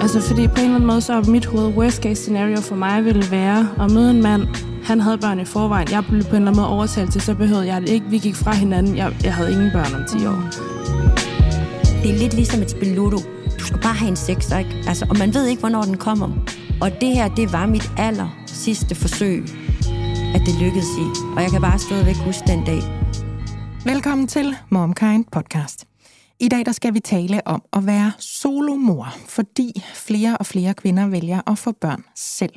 Altså, fordi på en eller anden måde, så er mit hoved, worst case scenario for mig ville være at møde en mand, han havde børn i forvejen. Jeg blev på en eller anden måde overtalt til, så behøvede jeg det ikke. Vi gik fra hinanden. Jeg, jeg havde ingen børn om 10 år. Det er lidt ligesom et spil Ludo. Du skal bare have en sex, ikke? Altså, og man ved ikke, hvornår den kommer. Og det her, det var mit aller sidste forsøg, at det lykkedes i. Og jeg kan bare stadigvæk huske den dag. Velkommen til MomKind podcast. I dag der skal vi tale om at være solomor, fordi flere og flere kvinder vælger at få børn selv.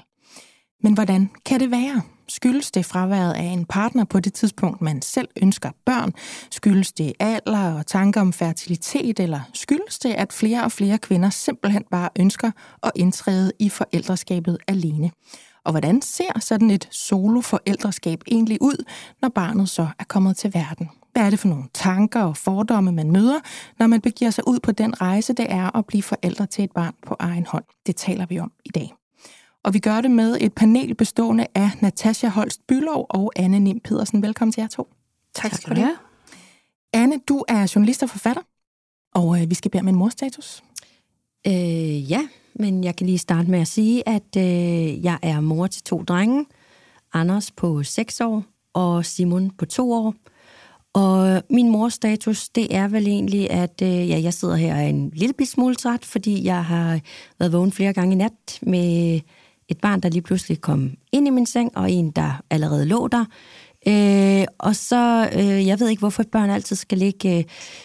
Men hvordan kan det være? Skyldes det fraværet af en partner på det tidspunkt, man selv ønsker børn? Skyldes det alder og tanker om fertilitet? Eller skyldes det, at flere og flere kvinder simpelthen bare ønsker at indtræde i forældreskabet alene? Og hvordan ser sådan et solo-forældreskab egentlig ud, når barnet så er kommet til verden? Hvad er det for nogle tanker og fordomme, man møder, når man begiver sig ud på den rejse, det er at blive forældre til et barn på egen hånd? Det taler vi om i dag. Og vi gør det med et panel bestående af Natasha Holst Bylov og Anne Nim Pedersen. Velkommen til jer to. Tak skal du have. Anne, du er journalist og forfatter, og øh, vi skal bede om en morstatus. Øh, ja, men jeg kan lige starte med at sige, at øh, jeg er mor til to drenge. Anders på 6 år og Simon på 2 år. Og min mors status, det er vel egentlig, at øh, ja, jeg sidder her en lille smule træt, fordi jeg har været vågen flere gange i nat med et barn, der lige pludselig kom ind i min seng, og en, der allerede lå der. Øh, og så, øh, jeg ved ikke, hvorfor børn altid skal ligge øh,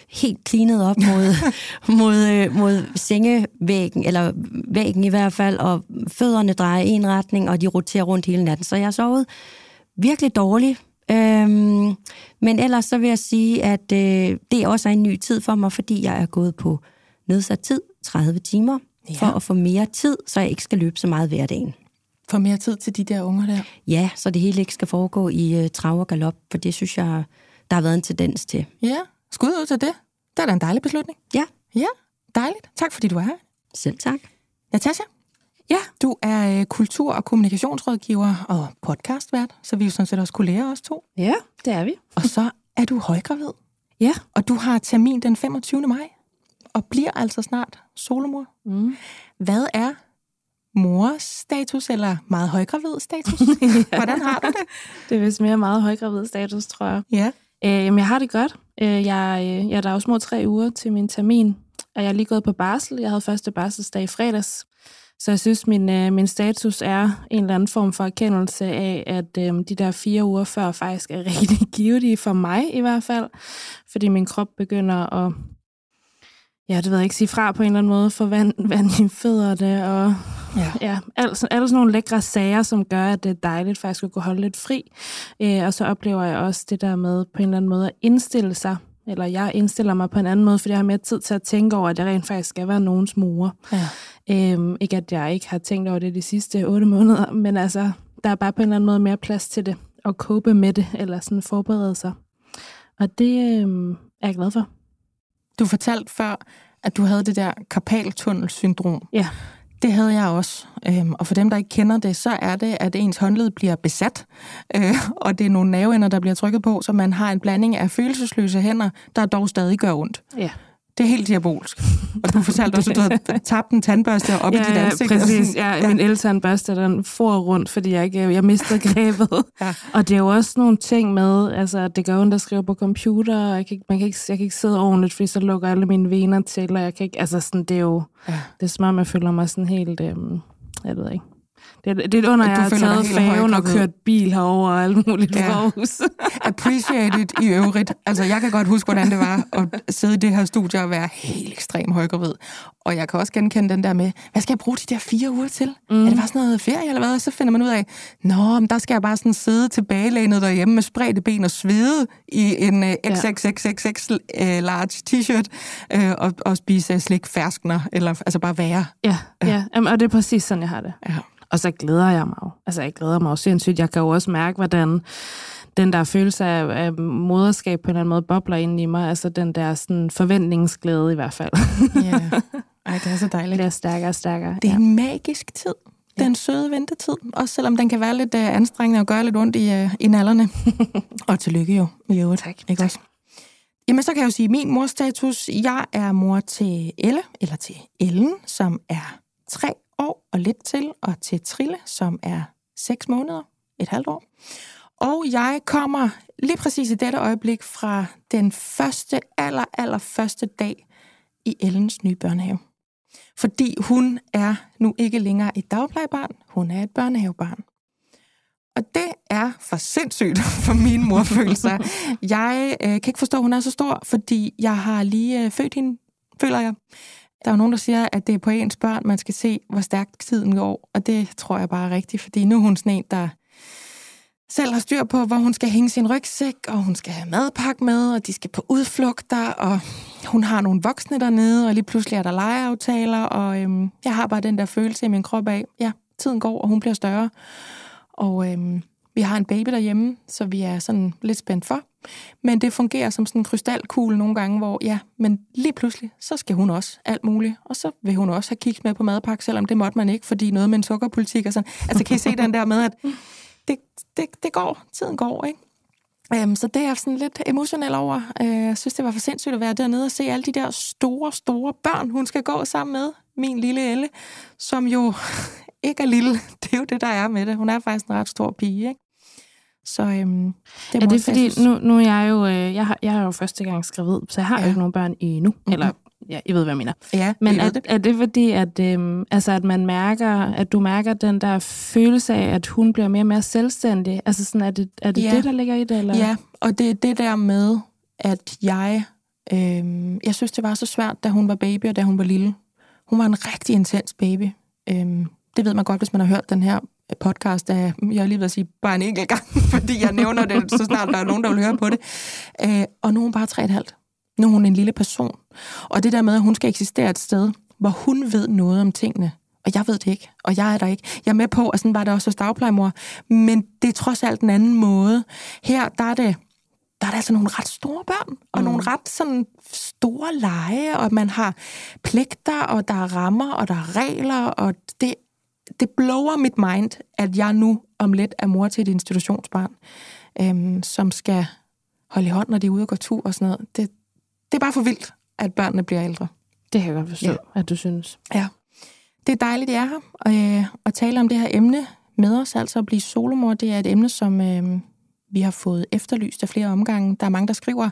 helt klinet op mod, mod, øh, mod sengevæggen, eller væggen i hvert fald, og fødderne drejer i en retning, og de roterer rundt hele natten. Så jeg har sovet virkelig dårligt. Øhm, men ellers så vil jeg sige, at øh, det også er en ny tid for mig, fordi jeg er gået på nedsat tid, 30 timer, ja. for at få mere tid, så jeg ikke skal løbe så meget hver dagen. Få mere tid til de der unger der? Ja, så det hele ikke skal foregå i uh, trav og galop, for det synes jeg, der har været en tendens til. Ja, skud ud til det. Det er da en dejlig beslutning. Ja. Ja, dejligt. Tak fordi du er her. Selv tak. Natasha? Ja. Du er øh, kultur- og kommunikationsrådgiver og podcastvært, så vi jo sådan set også kolleger os to. Ja, det er vi. Og så er du højgravid. Ja. Og du har termin den 25. maj, og bliver altså snart solomor. Mm. Hvad er mors status, eller meget højgravid status? Hvordan har du det? Det er vist mere meget højgravid status, tror jeg. Ja. Øh, jamen, jeg har det godt. Øh, jeg, øh, jeg er der jo små tre uger til min termin, og jeg er lige gået på barsel. Jeg havde første barselsdag i fredags. Så jeg synes, min, øh, min status er en eller anden form for erkendelse af, at øh, de der fire uger før faktisk er rigtig givetige for mig i hvert fald. Fordi min krop begynder at, ja, det ved jeg ikke, sige fra på en eller anden måde, for vand, vand i fødderne og Ja. ja, alle, alle sådan nogle lækre sager, som gør, at det er dejligt faktisk at kunne holde lidt fri. Øh, og så oplever jeg også det der med på en eller anden måde at indstille sig eller jeg indstiller mig på en anden måde, fordi jeg har mere tid til at tænke over, at jeg rent faktisk skal være nogens mor. Ja. Øhm, ikke at jeg ikke har tænkt over det de sidste otte måneder, men altså, der er bare på en eller anden måde mere plads til det, og cope med det, eller sådan forberede sig. Og det øhm, er jeg glad for. Du fortalte før, at du havde det der karpaltunnelsyndrom. Ja. Det havde jeg også. Øhm, og for dem, der ikke kender det, så er det, at ens håndled bliver besat, øh, og det er nogle nerveender, der bliver trykket på, så man har en blanding af følelsesløse hænder, der dog stadig gør ondt. Ja. Det er helt diabolsk. Og du fortalte også, at du havde tabt en tandbørste op ja, i dit ansigt. Præcis. sådan. Ja, ja. Min eltandbørste, den for rundt, fordi jeg, ikke, jeg mistede grebet. Ja. Og det er jo også nogle ting med, altså, det gør ondt at skrive på computer, og jeg kan, ikke, man kan ikke, jeg kan ikke sidde ordentligt, fordi så lukker alle mine vener til, og jeg kan ikke, altså sådan, det er jo, Ja. det er som om, jeg føler mig sådan helt, øhm, jeg ved ikke. Det det er under, At jeg du har taget færgen og kørt bil herover og alt muligt Ja. ja. Aarhus. Appreciated i øvrigt. Altså, jeg kan godt huske, hvordan det var at sidde i det her studie og være helt ekstrem højgravid. Og jeg kan også genkende den der med, hvad skal jeg bruge de der fire uger til? Mm. Er det bare sådan noget ferie eller hvad? Og så finder man ud af, nå, men der skal jeg bare sådan sidde tilbagelænet derhjemme med spredte ben og svede i en uh, XXXXX uh, large t-shirt uh, og, og spise slik ferskner, eller altså bare være. Ja, ja. Jamen, og det er præcis sådan, jeg har det. Ja. Og så glæder jeg mig jo. Altså, jeg glæder mig jo sindssygt. Jeg kan jo også mærke, hvordan den der følelse af, af moderskab på en eller anden måde bobler ind i mig. Altså den der sådan, forventningsglæde i hvert fald. Ja. Ej, det er så dejligt. bliver stærkere og stærkere. Det er en magisk tid. Den søde ventetid. Også selvom den kan være lidt uh, anstrengende og gøre lidt ondt i, uh, i nallerne. og tillykke jo. I øvrigt, Tak, Ikke tak. Også? Jamen, så kan jeg jo sige, min morstatus, jeg er mor til Elle, eller til Ellen, som er tre år og lidt til, og til Trille, som er 6 måneder, et halvt år. Og jeg kommer lige præcis i dette øjeblik fra den første, aller, aller første dag i Ellens nye børnehave. Fordi hun er nu ikke længere et dagplejebarn, hun er et børnehavebarn. Og det er for sindssygt for min morfølelser. Jeg øh, kan ikke forstå, at hun er så stor, fordi jeg har lige øh, født hende, føler jeg. Der er jo nogen, der siger, at det er på ens børn, man skal se, hvor stærkt tiden går. Og det tror jeg bare er rigtigt, fordi nu er hun sådan en, der selv har styr på, hvor hun skal hænge sin rygsæk, og hun skal have madpakke med, og de skal på udflugter, og hun har nogle voksne dernede, og lige pludselig er der legeaftaler, og øhm, jeg har bare den der følelse i min krop af, ja, tiden går, og hun bliver større. Og øhm, vi har en baby derhjemme, så vi er sådan lidt spændt for. Men det fungerer som sådan en krystalkugle nogle gange, hvor ja, men lige pludselig, så skal hun også alt muligt. Og så vil hun også have kiks med på madpakke, selvom det måtte man ikke, fordi noget med en sukkerpolitik og sådan. Altså kan I se den der med, at det, det, det går, tiden går, ikke? Um, så det er jeg sådan lidt emotionel over. Uh, jeg synes, det var for sindssygt at være dernede og se alle de der store, store børn, hun skal gå sammen med. Min lille Elle, som jo ikke er lille. Det er jo det, der er med det. Hun er faktisk en ret stor pige, ikke? Så øhm, det er det fordi, nu, nu er jeg jo, øh, jeg, har, jeg har jo første gang skrevet, så jeg har ja. jo ikke nogen børn endnu. Mm-hmm. Eller, ja, jeg ved, hvad jeg mener. Ja, Men er, det. er det fordi, at, øhm, altså, at man mærker, at du mærker den der følelse af, at hun bliver mere og mere selvstændig? Altså sådan, er det er det, ja. det, der ligger i det? Eller? Ja, og det er det der med, at jeg, øhm, jeg synes, det var så svært, da hun var baby og da hun var lille. Hun var en rigtig intens baby. Øhm, det ved man godt, hvis man har hørt den her podcast af, jeg har lige ved at sige, bare en enkelt gang, fordi jeg nævner det, så snart der er nogen, der vil høre på det. Øh, og nu er hun bare tre et halvt. Nu er hun en lille person. Og det der med, at hun skal eksistere et sted, hvor hun ved noget om tingene, og jeg ved det ikke, og jeg er der ikke. Jeg er med på, at sådan var det også hos dagplejemor, men det er trods alt en anden måde. Her, der er det, der er der altså nogle ret store børn, og mm. nogle ret sådan store lege, og man har pligter, og der er rammer, og der er regler, og det det blower mit mind, at jeg nu om lidt er mor til et institutionsbarn, øhm, som skal holde i hånd, når de er ude og gå tur og sådan noget. Det, det er bare for vildt, at børnene bliver ældre. Det kan jeg godt forstå, ja. at du synes. Ja. Det er dejligt, at jeg er her og, øh, og tale om det her emne med os, altså at blive solomor. Det er et emne, som øh, vi har fået efterlyst af flere omgange. Der er mange, der skriver,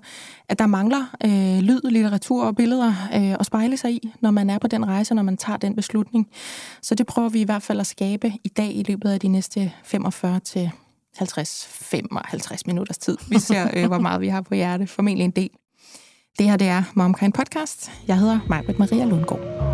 at der mangler øh, lyd, litteratur og billeder øh, at spejle sig i, når man er på den rejse, når man tager den beslutning. Så det prøver vi i hvert fald at skabe i dag i løbet af de næste 45 til 50-55 minutters tid. Vi ser, øh, hvor meget vi har på hjerte. Formentlig en del. Det her, det er MomKind Podcast. Jeg hedder Majbrit Maria Lundgaard.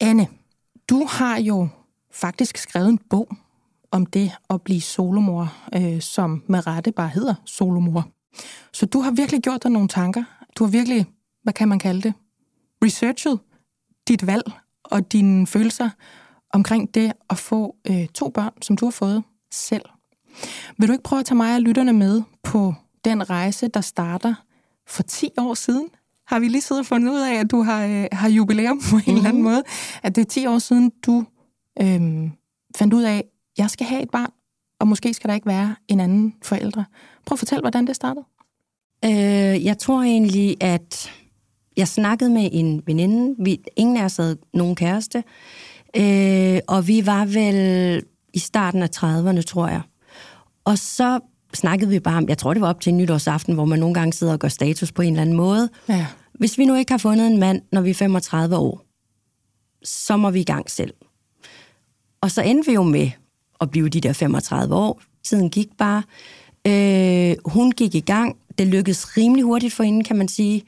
Anne, du har jo faktisk skrevet en bog om det at blive solomor, øh, som med rette bare hedder solomor. Så du har virkelig gjort dig nogle tanker. Du har virkelig, hvad kan man kalde det, researchet dit valg og dine følelser omkring det at få øh, to børn, som du har fået selv. Vil du ikke prøve at tage mig og lytterne med på den rejse, der starter for 10 år siden, har vi lige siddet og fundet ud af, at du har, øh, har jubilæum på en mm-hmm. eller anden mhm. måde. At det er 10 år siden, du øh, fandt ud af, at jeg skal have et barn, og måske skal der ikke være en anden forældre. Prøv at fortælle, hvordan det startede. Øh, jeg tror egentlig, at jeg snakkede med en veninde. Vi, ingen af os havde nogen kæreste. Øh, og vi var vel i starten af 30'erne, tror jeg. Og så snakkede vi bare om, jeg tror det var op til en nytårsaften, hvor man nogle gange sidder og gør status på en eller anden måde. Ja. Hvis vi nu ikke har fundet en mand, når vi er 35 år, så må vi i gang selv. Og så endte vi jo med at blive de der 35 år. Tiden gik bare. Øh, hun gik i gang. Det lykkedes rimelig hurtigt for hende, kan man sige.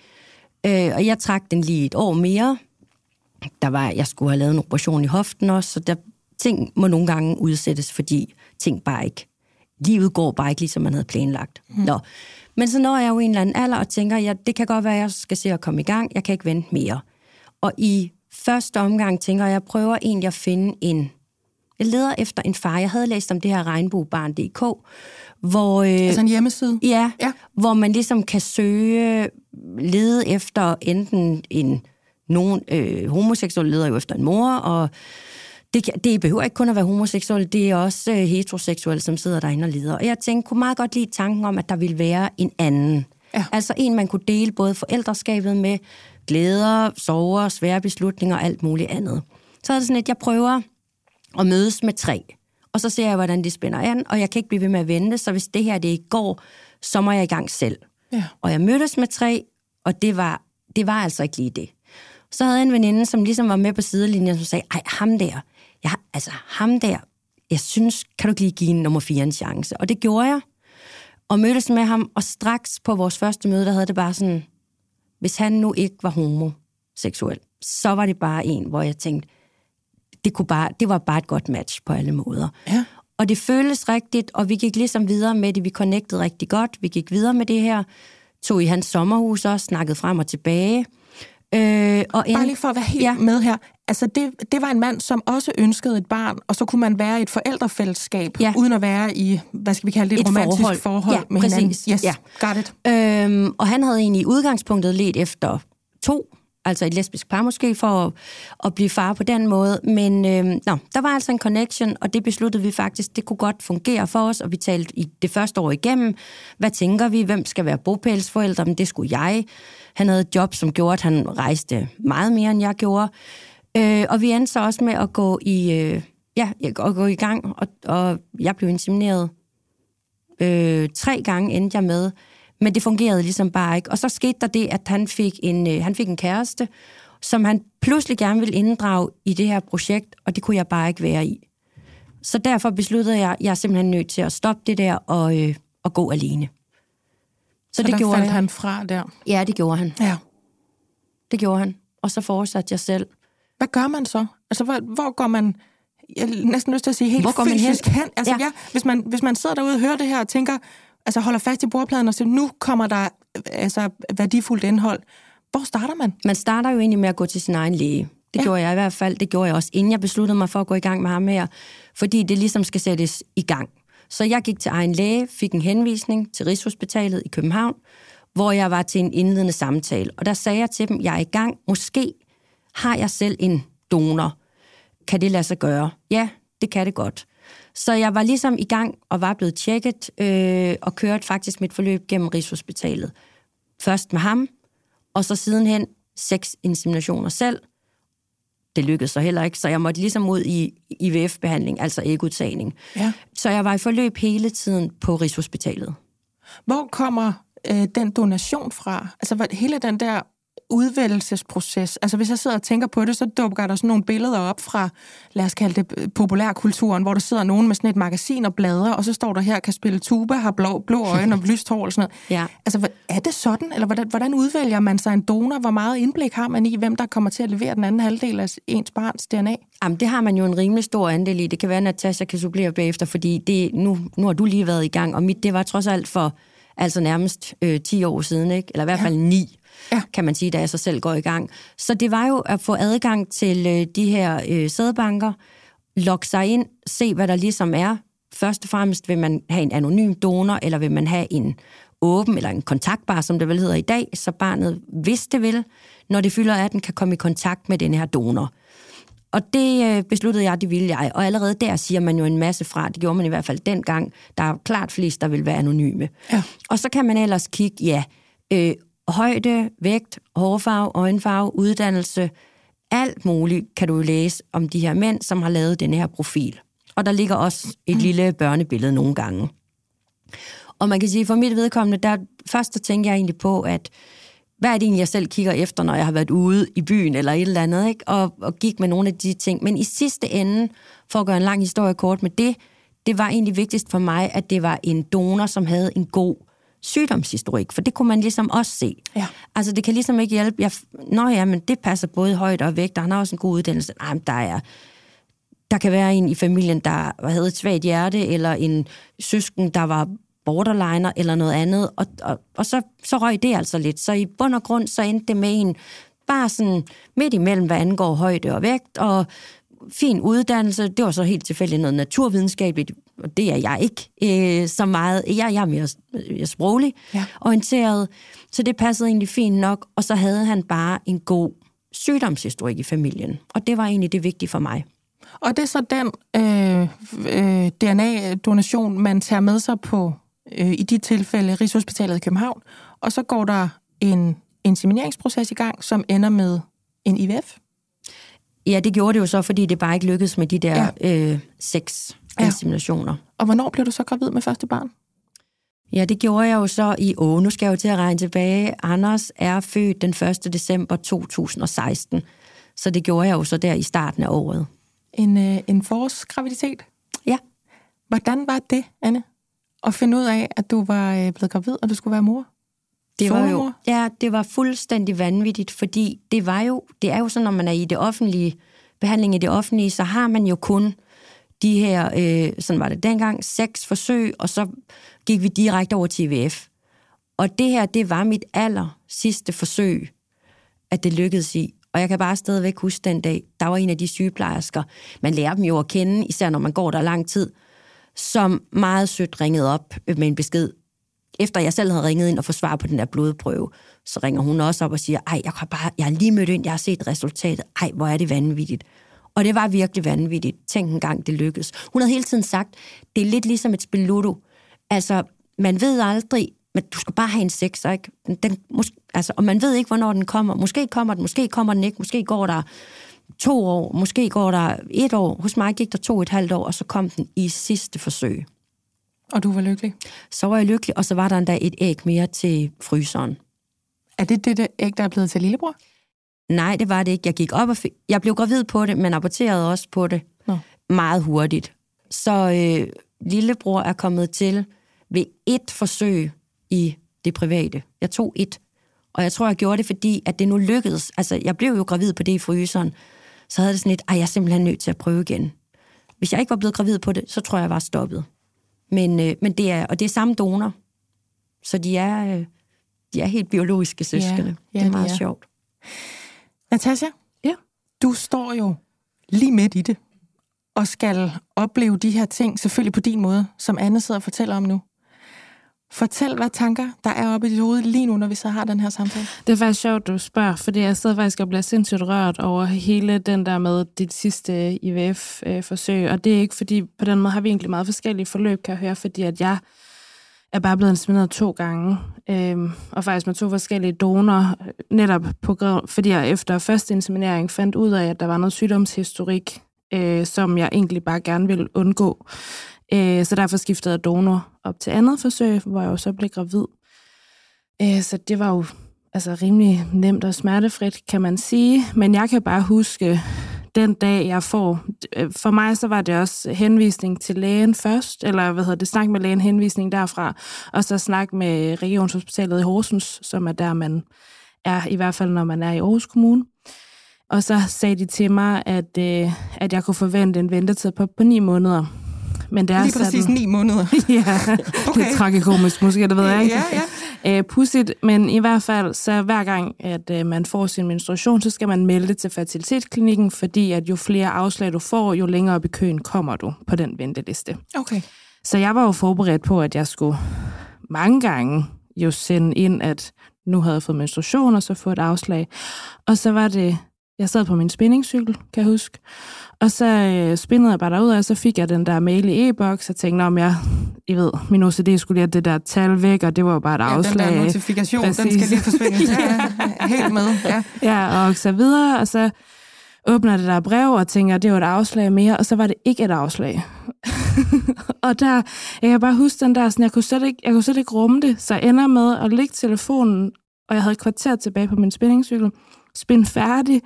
Øh, og jeg trak den lige et år mere. Der var, jeg skulle have lavet en operation i hoften også, så der, ting må nogle gange udsættes, fordi ting bare ikke... Livet går bare ikke, ligesom man havde planlagt. Mm. Nå. Men så når jeg jo en eller anden alder og tænker, ja, det kan godt være, at jeg skal se at komme i gang. Jeg kan ikke vente mere. Og i første omgang tænker jeg, jeg prøver egentlig at finde en... Jeg leder efter en far. Jeg havde læst om det her regnbuebarn.dk, hvor... Øh, Altså en hjemmeside? Ja, Ja. hvor man ligesom kan søge, lede efter enten en nogen øh, homoseksuel leder jo efter en mor, og det, det behøver ikke kun at være homoseksuel, det er også øh, heteroseksuelle, som sidder derinde og leder. Og jeg tænkte, kunne meget godt lide tanken om, at der ville være en anden. Ja. Altså en, man kunne dele både forældreskabet med, glæder, sorger, svære beslutninger og alt muligt andet. Så er det sådan, at jeg prøver at mødes med tre. Og så ser jeg, hvordan de spænder an, og jeg kan ikke blive ved med at vente, så hvis det her det ikke går, så må jeg i gang selv. Ja. Og jeg mødtes med tre, og det var, det var altså ikke lige det. Så havde jeg en veninde, som ligesom var med på sidelinjen, som sagde, ej, ham der, jeg, altså ham der, jeg synes, kan du ikke lige give en nummer fire en chance? Og det gjorde jeg, og mødtes med ham, og straks på vores første møde, der havde det bare sådan, hvis han nu ikke var homoseksuel, så var det bare en, hvor jeg tænkte, det, kunne bare, det var bare et godt match på alle måder. Ja. Og det føltes rigtigt, og vi gik ligesom videre med det. Vi connectede rigtig godt. Vi gik videre med det her. Tog i hans sommerhus også, snakkede frem og tilbage. Øh, og Bare end- lige for at være helt Ja. ja. med her. Altså, det, det var en mand, som også ønskede et barn, og så kunne man være i et forældrefællesskab, Ja. uden at være i, hvad skal vi kalde det, et, Et romantisk forhold. forhold, Ja, med præcis. hinanden. Yes, Ja. got it. Øhm, og han havde egentlig i udgangspunktet let efter to, altså et lesbisk par måske, for at, at blive far på den måde. Men øhm, nå, der var altså en connection, og det besluttede vi faktisk, det kunne godt fungere for os, og vi talte i det første år igennem, hvad tænker vi, hvem skal være bopælsforældre, men det skulle jeg. Han havde et job, som gjorde, at han rejste meget mere, end jeg gjorde. Øh, og vi endte så også med at gå i, øh, ja, at gå i gang, og, og jeg blev insemineret øh, tre gange endte jeg med, men det fungerede ligesom bare ikke. Og så skete der det, at han fik en, øh, han fik en kæreste, som han pludselig gerne ville inddrage i det her projekt, og det kunne jeg bare ikke være i. Så derfor besluttede jeg, at jeg er simpelthen nødt til at stoppe det der og, øh, og gå alene. Så, Så det der gjorde faldt jeg. han fra der. Ja, det gjorde han. Ja. Det gjorde han. Og så fortsatte jeg selv. Hvad gør man så? Altså, hvor, hvor går man... Jeg har næsten lyst til at sige helt Hvor går man fysisk hen? hen. Altså, ja. Ja. Hvis, man, hvis man sidder derude og hører det her og tænker, altså holder fast i bordpladen og siger, nu kommer der øh, altså, værdifuldt indhold. Hvor starter man? Man starter jo egentlig med at gå til sin egen læge. Det ja. gjorde jeg i hvert fald. Det gjorde jeg også, inden jeg besluttede mig for at gå i gang med ham her. Fordi det ligesom skal sættes i gang. Så jeg gik til egen læge, fik en henvisning til Rigshospitalet i København, hvor jeg var til en indledende samtale. Og der sagde jeg til dem, jeg er i gang. Måske har jeg selv en donor. Kan det lade sig gøre? Ja, det kan det godt. Så jeg var ligesom i gang og var blevet tjekket øh, og kørte faktisk mit forløb gennem Rigshospitalet. Først med ham, og så sidenhen seks inseminationer selv. Det lykkedes så heller ikke, så jeg måtte ligesom ud i IVF-behandling, altså ægudtagning. Ja. Så jeg var i forløb hele tiden på Rigshospitalet. Hvor kommer øh, den donation fra? Altså hele den der udvælgelsesproces. Altså hvis jeg sidder og tænker på det, så dukker der sådan nogle billeder op fra, lad os kalde det øh, populærkulturen, hvor der sidder nogen med sådan et magasin og bladrer, og så står der her, kan spille tuba, har blå, blå øjne og lyst hår og sådan noget. Ja. Altså er det sådan, eller hvordan, hvordan udvælger man sig en donor? Hvor meget indblik har man i, hvem der kommer til at levere den anden halvdel af ens barns DNA? Jamen, det har man jo en rimelig stor andel i. Det kan være, at Natasha kan supplere bagefter, fordi det, nu, nu har du lige været i gang, og mit, det var trods alt for altså nærmest øh, 10 år siden, ikke? eller i hvert fald 9, Ja. kan man sige, da jeg så selv går i gang. Så det var jo at få adgang til øh, de her øh, sædbanker, logge sig ind, se hvad der ligesom er. Først og fremmest vil man have en anonym donor, eller vil man have en åben, eller en kontaktbar, som det vel hedder i dag, så barnet, hvis det vil, når det fylder 18, kan komme i kontakt med den her donor. Og det øh, besluttede jeg, det ville jeg. Og allerede der siger man jo en masse fra. Det gjorde man i hvert fald dengang. Der er klart flest, der vil være anonyme. Ja. Og så kan man ellers kigge, ja, øh, højde, vægt, hårfarve, øjenfarve, uddannelse, alt muligt kan du læse om de her mænd, som har lavet den her profil. Og der ligger også et lille børnebillede nogle gange. Og man kan sige, for mit vedkommende, der først så tænker jeg egentlig på, at hvad er det egentlig, jeg selv kigger efter, når jeg har været ude i byen eller et eller andet, ikke? Og, og gik med nogle af de ting. Men i sidste ende, for at gøre en lang historie kort med det, det var egentlig vigtigst for mig, at det var en donor, som havde en god sygdomshistorik, for det kunne man ligesom også se. Ja. Altså, det kan ligesom ikke hjælpe. Jeg, Nå ja, men det passer både højt og vægt, og han har også en god uddannelse. Ej, men der er der kan være en i familien, der havde et svagt hjerte, eller en søsken, der var borderliner eller noget andet, og, og, og så, så røg det altså lidt. Så i bund og grund, så endte det med en bare sådan midt imellem, hvad angår højde og vægt, og fin uddannelse. Det var så helt tilfældigt noget naturvidenskabeligt, og det er jeg ikke øh, så meget. Jeg, jeg er mere jeg er sproglig Ja. orienteret, så det passede egentlig fint nok, og så havde han bare en god sygdomshistorik i familien, og det var egentlig det vigtige for mig. Og det er så den øh, øh, DNA-donation, man tager med sig på, øh, i de tilfælde, Rigshospitalet i København, og så går der en insemineringsproces i gang, som ender med en IVF. Ja, det gjorde det jo så, fordi det bare ikke lykkedes med de der ja. øh, seks Ja. inseminationer. Og hvornår blev du så gravid med første barn? Ja, det gjorde jeg jo så i, åh, nu skal jeg jo til at regne tilbage. Anders er født den 1. december 2016, så det gjorde jeg jo så der i starten af året. En, øh, en forårsgraviditet. Ja. Hvordan var det, Anne? At finde ud af, at du var øh, blevet gravid, og du skulle være mor? Det var jo, ja, det var fuldstændig vanvittigt, fordi det var jo, det er jo sådan, når man er i det offentlige, behandling i det offentlige, så har man jo kun de her, øh, sådan var det dengang, seks forsøg, og så gik vi direkte over til IVF. Og det her, det var mit aller sidste forsøg, at det lykkedes i. Og jeg kan bare stadigvæk huske den dag, der var en af de sygeplejersker, man lærer dem jo at kende, især når man går der lang tid, som meget sødt ringede op med en besked. Efter jeg selv havde ringet ind og fået svar på den der blodprøve, så ringer hun også op og siger, ej, jeg, kan bare, jeg har lige mødt ind, jeg har set resultatet. Ej, hvor er det vanvittigt. Og det var virkelig vanvittigt. Tænk en gang, det lykkedes. Hun havde hele tiden sagt, det er lidt ligesom et spil Ludo. Altså, man ved aldrig, men du skal bare have en sekser, ikke? Den, mås- altså, og man ved ikke, hvornår den kommer. Måske kommer den, måske kommer den ikke, måske går der to år, måske går der et år. Hos mig gik der to og et halvt år, og så kom den i sidste forsøg. Og du var lykkelig. Så var jeg lykkelig, og så var der endda et æg mere til fryseren. Er det det, det æg, der er blevet til lillebror? Nej, det var det ikke. Jeg gik op og fik... Jeg blev gravid på det, men aborterede også på det Nå. meget hurtigt. Så øh, lillebror er kommet til ved et forsøg i det private. Jeg tog et. Og jeg tror, jeg gjorde det, fordi at det nu lykkedes. Altså, jeg blev jo gravid på det i fryseren. Så havde det sådan lidt, ej, jeg er simpelthen nødt til at prøve igen. Hvis jeg ikke var blevet gravid på det, så tror jeg, jeg var stoppet. Men, øh, men det er, og det er samme donor. Så de er, øh, de er helt biologiske søskende. ja, det er de meget er. sjovt. Natasha? Ja. Du står jo lige midt i det, og skal opleve de her ting, selvfølgelig på din måde, som Anne sidder og fortæller om nu. Fortæl, hvad tanker der er oppe i dit hoved lige nu, når vi så har den her samtale. Det er faktisk sjovt, du spørger, fordi jeg sidder faktisk og bliver sindssygt rørt over hele den der med dit sidste IVF-forsøg. Og det er ikke fordi, på den måde har vi egentlig meget forskellige forløb, kan jeg høre, fordi at jeg er bare blevet insemineret to gange, øh, og faktisk med to forskellige donorer, netop på grund, fordi jeg efter første inseminering fandt ud af, at der var noget sygdomshistorik, øh, som jeg egentlig bare gerne ville undgå. Øh, så derfor skiftede jeg donor op til andet forsøg, hvor jeg jo så blev gravid. Øh, så det var jo altså rimelig nemt og smertefrit, kan man sige. Men jeg kan bare huske den dag, jeg får... Øh, for mig så var det også henvisning til lægen først, eller hvad hedder det, snak med lægen, henvisning derfra, og så snak med Regionshospitalet i Horsens, som er der, man er, i hvert fald når man er i Aarhus Kommune. Og så sagde de til mig, at, øh, at jeg kunne forvente en ventetid på, på ni måneder. Men det er Lige præcis sådan, ni måneder. ja, okay. lidt tragikomisk måske, det ved jeg ikke. Ja, ja. Øh, pudsigt, men i hvert fald, så hver gang, at øh, man får sin menstruation, så skal man melde det til fertilitetsklinikken, fordi at jo flere afslag du får, jo længere op i køen kommer du på den venteliste. Okay. Så jeg var jo forberedt på, at jeg skulle mange gange jo sende ind, at nu havde jeg fået menstruation, og så få et afslag. Og så var det, jeg sad på min spændingscykel, kan jeg huske, og så øh, spinnede jeg bare derud, og så fik jeg den der mail i e-boks, og tænkte, om jeg, I ved, min OCD skulle lige have det der tal væk, og det var jo bare et Ja, den afslag. der notifikation, den Præcis. skal lige forsvinde. Ja, ja, helt med. Ja. Ja, og så videre, og så åbner det der brev og tænker, det var et afslag mere, og så var det ikke et afslag. og der, jeg kan bare huske den der, sådan, jeg, kunne slet ikke, jeg kunne slet ikke rumme det, så jeg ender med at lægge telefonen, og jeg havde et kvarter tilbage på min spændingscykel, spænde færdig,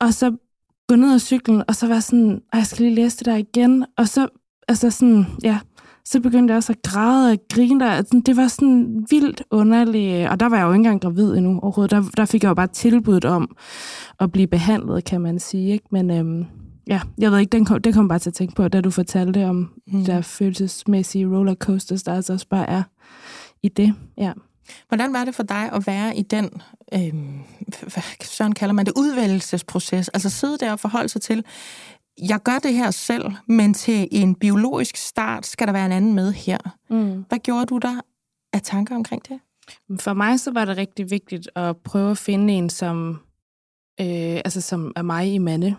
og så gå ned ad cyklen, og så var sådan, jeg skal lige læse det der igen, og så, altså sådan, ja, så begyndte jeg også at græde og grine. Der. Det var sådan vildt underligt, og der var jeg jo ikke engang gravid endnu overhovedet. Der, der fik jeg jo bare tilbuddet om at blive behandlet, kan man sige. Ikke? Men øhm, ja, jeg ved ikke, den kom, det kom bare til at tænke på, da du fortalte om mm. der følelsesmæssige rollercoasters, der altså også bare er i det. Ja. Hvordan var det for dig at være i den, øh, hvad sådan kalder man det, udvælgelsesproces? Altså sidde der og forholde sig til, jeg gør det her selv, men til en biologisk start skal der være en anden med her. Mm. Hvad gjorde du der af tanker omkring det? For mig så var det rigtig vigtigt at prøve at finde en, som, øh, altså, som er mig i mande.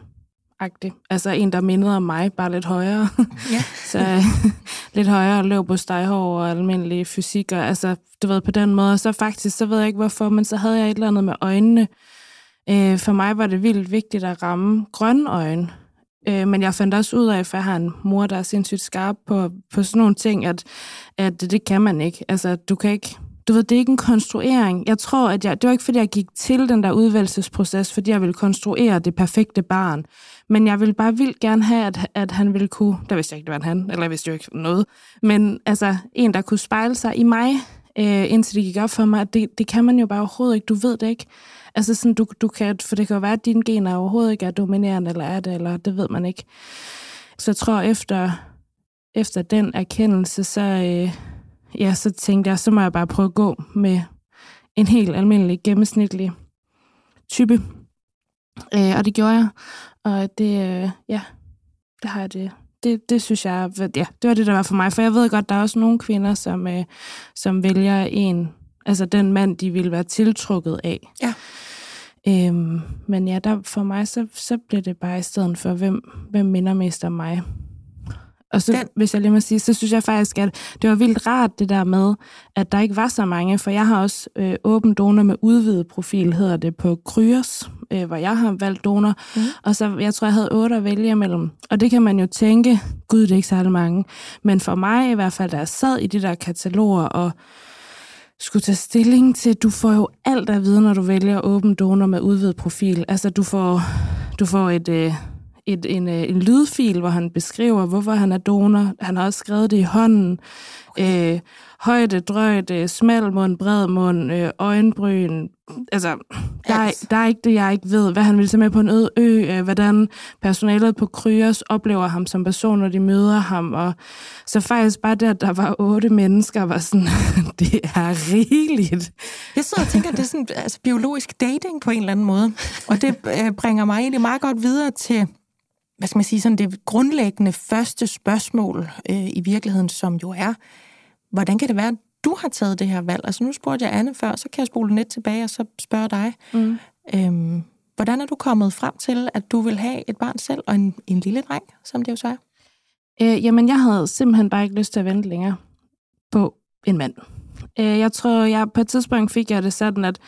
-agtig. Altså en, der mindede om mig, bare lidt højere. Ja. så lidt højere løb på steghår og almindelig fysik. Og, altså, du ved, på den måde. så faktisk, så ved jeg ikke hvorfor, men så havde jeg et eller andet med øjnene. Øh, for mig var det vildt vigtigt at ramme grønne øjne. Øh, men jeg fandt også ud af, for jeg har en mor, der er sindssygt skarp på, på sådan nogle ting, at, at det kan man ikke. Altså, du kan ikke... Du ved, det er ikke en konstruering. Jeg tror, at jeg... Det var ikke, fordi jeg gik til den der udvalgelsesproces, fordi jeg ville konstruere det perfekte barn. Men jeg ville bare vildt gerne have, at, at han ville kunne... Der vidste jeg ikke, det var en han, eller jeg vidste jo ikke noget. Men altså, en, der kunne spejle sig i mig, øh, indtil det gik op for mig, at det, det kan man jo bare overhovedet ikke. Du ved det ikke. Altså sådan, du, du kan, for det kan jo være, at dine gener overhovedet ikke er dominerende, eller er det, eller det ved man ikke. Så jeg tror, efter, efter den erkendelse, så, øh, ja, så tænkte jeg, så må jeg bare prøve at gå med en helt almindelig, gennemsnitlig type. Øh, og det gjorde jeg. Og det, øh, ja, det har jeg det. Det, det synes jeg, ja, det var det, der var for mig. For jeg ved godt, der er også nogle kvinder, som, øh, som vælger en, altså den mand, de vil være tiltrukket af. Ja. Øhm, men ja, der, for mig, så, så blev det bare i stedet for, hvem, hvem minder mest om mig. Og så, Den. hvis jeg lige må sige, så synes jeg faktisk, at det var vildt rart det der med, at der ikke var så mange, for jeg har også øh, åben donor med udvidet profil, hedder det på Kryos, øh, hvor jeg har valgt donor. Mm. Og så, jeg tror, jeg havde otte at vælge imellem. Og det kan man jo tænke, gud, det er ikke særlig mange. Men for mig i hvert fald, da jeg sad i de der kataloger og skulle tage stilling til, du får jo alt at vide, når du vælger åben donor med udvidet profil. Altså, du får, du får et... Øh, et, en, øh, en lydfil, hvor han beskriver, hvorfor han er donor. Han har også skrevet det i hånden. Okay. Øh, højde, drøjde, smal mund, bred mund, øh, øjenbryn. Altså, der er, der er ikke det, jeg ikke ved. Hvad han vil tage med på en øde ø, øh, hvordan personalet på Kryos oplever ham som person, når de møder ham. Og så faktisk bare det, at der var otte mennesker, var sådan, det er rigeligt. Jeg sidder og tænker, at det er sådan altså, biologisk dating på en eller anden måde. Og det øh, bringer mig egentlig meget godt videre til hvad skal man sige, sådan det grundlæggende første spørgsmål øh, i virkeligheden, som jo er, hvordan kan det være, at du har taget det her valg? Altså nu spurgte jeg Anne før, så kan jeg spole lidt tilbage og så spørge dig. Mm. Øhm, hvordan er du kommet frem til, at du vil have et barn selv og en, en lille dreng, som det jo så er? Øh, jamen, jeg havde simpelthen bare ikke lyst til at vente længere på en mand. Øh, jeg tror, jeg på et tidspunkt fik jeg det sådan, at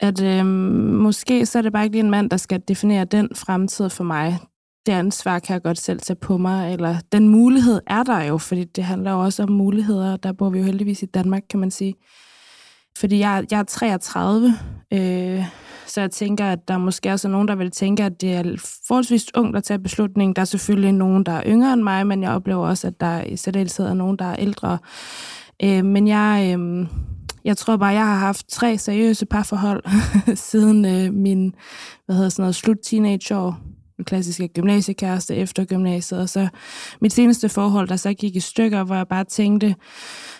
at øh, måske så er det bare ikke en mand, der skal definere den fremtid for mig det ansvar kan jeg godt selv tage på mig, eller den mulighed er der jo, fordi det handler jo også om muligheder, der bor vi jo heldigvis i Danmark, kan man sige. Fordi jeg, jeg er 33, øh, så jeg tænker, at der måske også er nogen, der vil tænke, at det er forholdsvis ungt at tage beslutningen. Der er selvfølgelig nogen, der er yngre end mig, men jeg oplever også, at der i særdeleshed er nogen, der er ældre. Øh, men jeg, øh, jeg tror bare, jeg har haft tre seriøse parforhold siden øh, min hvad hedder sådan noget, slut teenageår klassiske gymnasiekæreste efter gymnasiet, og så mit seneste forhold, der så gik i stykker, hvor jeg bare tænkte,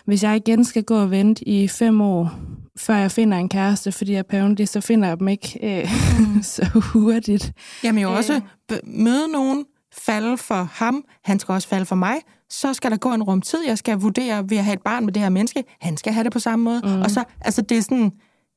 hvis jeg igen skal gå og vente i fem år, før jeg finder en kæreste, fordi apparently så finder jeg dem ikke øh, mm. så hurtigt. Jamen jo også øh. møde nogen, falde for ham, han skal også falde for mig, så skal der gå en rum tid, jeg skal vurdere, vil jeg have et barn med det her menneske, han skal have det på samme måde, mm. og så, altså det er sådan,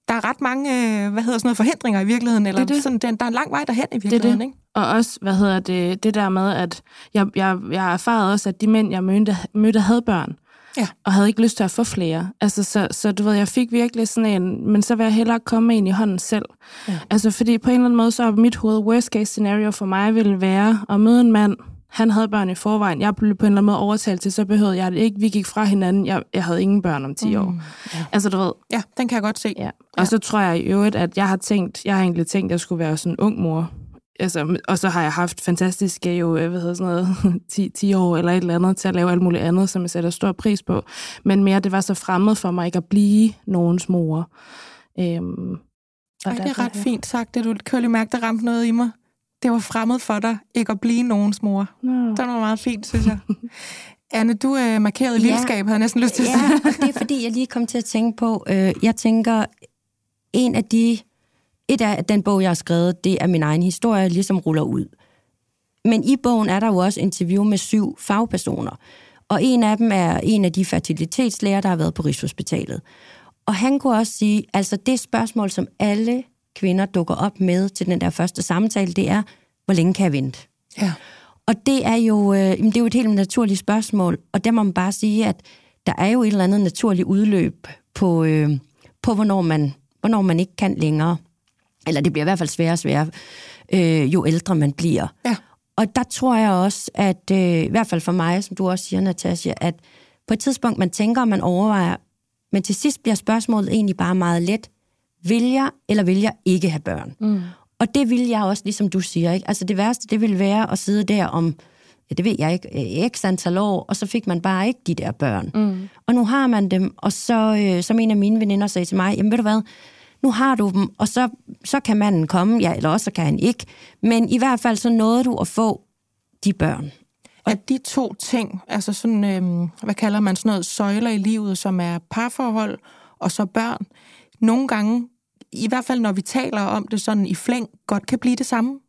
der er ret mange, øh, hvad hedder sådan noget, forhindringer i virkeligheden, eller det det. Sådan, der, er en lang vej derhen i virkeligheden, det det. ikke? Og også, hvad hedder det, det der med, at jeg, jeg, jeg har erfaret også, at de mænd, jeg mødte, mødte havde børn. Ja. Og havde ikke lyst til at få flere. Altså, så, så du ved, jeg fik virkelig sådan en, men så vil jeg hellere komme ind i hånden selv. Ja. Altså, fordi på en eller anden måde, så er mit hoved, worst case scenario for mig ville være at møde en mand, Han havde børn i forvejen. Jeg blev på en eller anden måde overtalt til, så behøvede jeg det ikke. Vi gik fra hinanden. Jeg, jeg havde ingen børn om 10 år. ja. Altså, du ved. ja, den kan jeg godt se. Ja. Og så tror jeg i øvrigt, at jeg har tænkt, jeg har egentlig tænkt, at jeg skulle være sådan en ung mor. Altså, og så har jeg haft fantastiske jo, øh, hvad hedder sådan noget, 10, 10 år eller et eller andet til at lave alt muligt andet, som jeg sætter stor pris på. Men mere, det var så fremmed for mig ikke at blive nogens mor. Øhm, Ej, det er ret fint sagt, det du kan jo lige mærke, der ramte noget i mig. Det var fremmed for dig, ikke at blive nogens mor. Nå. Det var meget fint, synes jeg. Anne, du er markeret i Ja. vildskab, havde jeg næsten lyst til at sige. Ja, det er fordi, jeg lige kom til at tænke på, øh, jeg tænker, en af de, et af den bog, jeg har skrevet, det er min egen historie, ligesom ruller ud. Men i bogen er der jo også interview med syv fagpersoner. Og en af dem er en af de fertilitetslæger, der har været på Rigshospitalet. Og han kunne også sige, altså det spørgsmål, som alle kvinder dukker op med til den der første samtale, det er, hvor længe kan jeg vente? Ja. Og det er jo, øh, det er jo et helt naturligt spørgsmål, og der må man bare sige, at der er jo et eller andet naturligt udløb på, øh, på hvornår, man, hvornår man ikke kan længere. Eller det bliver i hvert fald sværere og sværere, øh, jo ældre man bliver. Ja. Og der tror jeg også, at øh, i hvert fald for mig, som du også siger, Natasja, at på et tidspunkt, man tænker, man overvejer, men til sidst bliver spørgsmålet egentlig bare meget let. Vil jeg, eller vil jeg ikke have børn? Mm. Og det vil jeg også, ligesom du siger. Ikke? Altså det værste, det vil være at sidde der om, ja, det ved jeg ikke, øh, x antal år, og så fik man bare ikke de der børn. Mm. Og nu har man dem, og så, øh, som en af mine veninder sagde til mig, jamen ved du hvad, nu har du dem, og så, så kan manden komme, ja, eller også så kan han ikke. Men i hvert fald så nåede du at få de børn. At de to ting, altså sådan, øhm, hvad kalder man sådan noget, søjler i livet, som er parforhold og så børn, nogle gange, i hvert fald når vi taler om det sådan i flæng, godt kan blive det samme.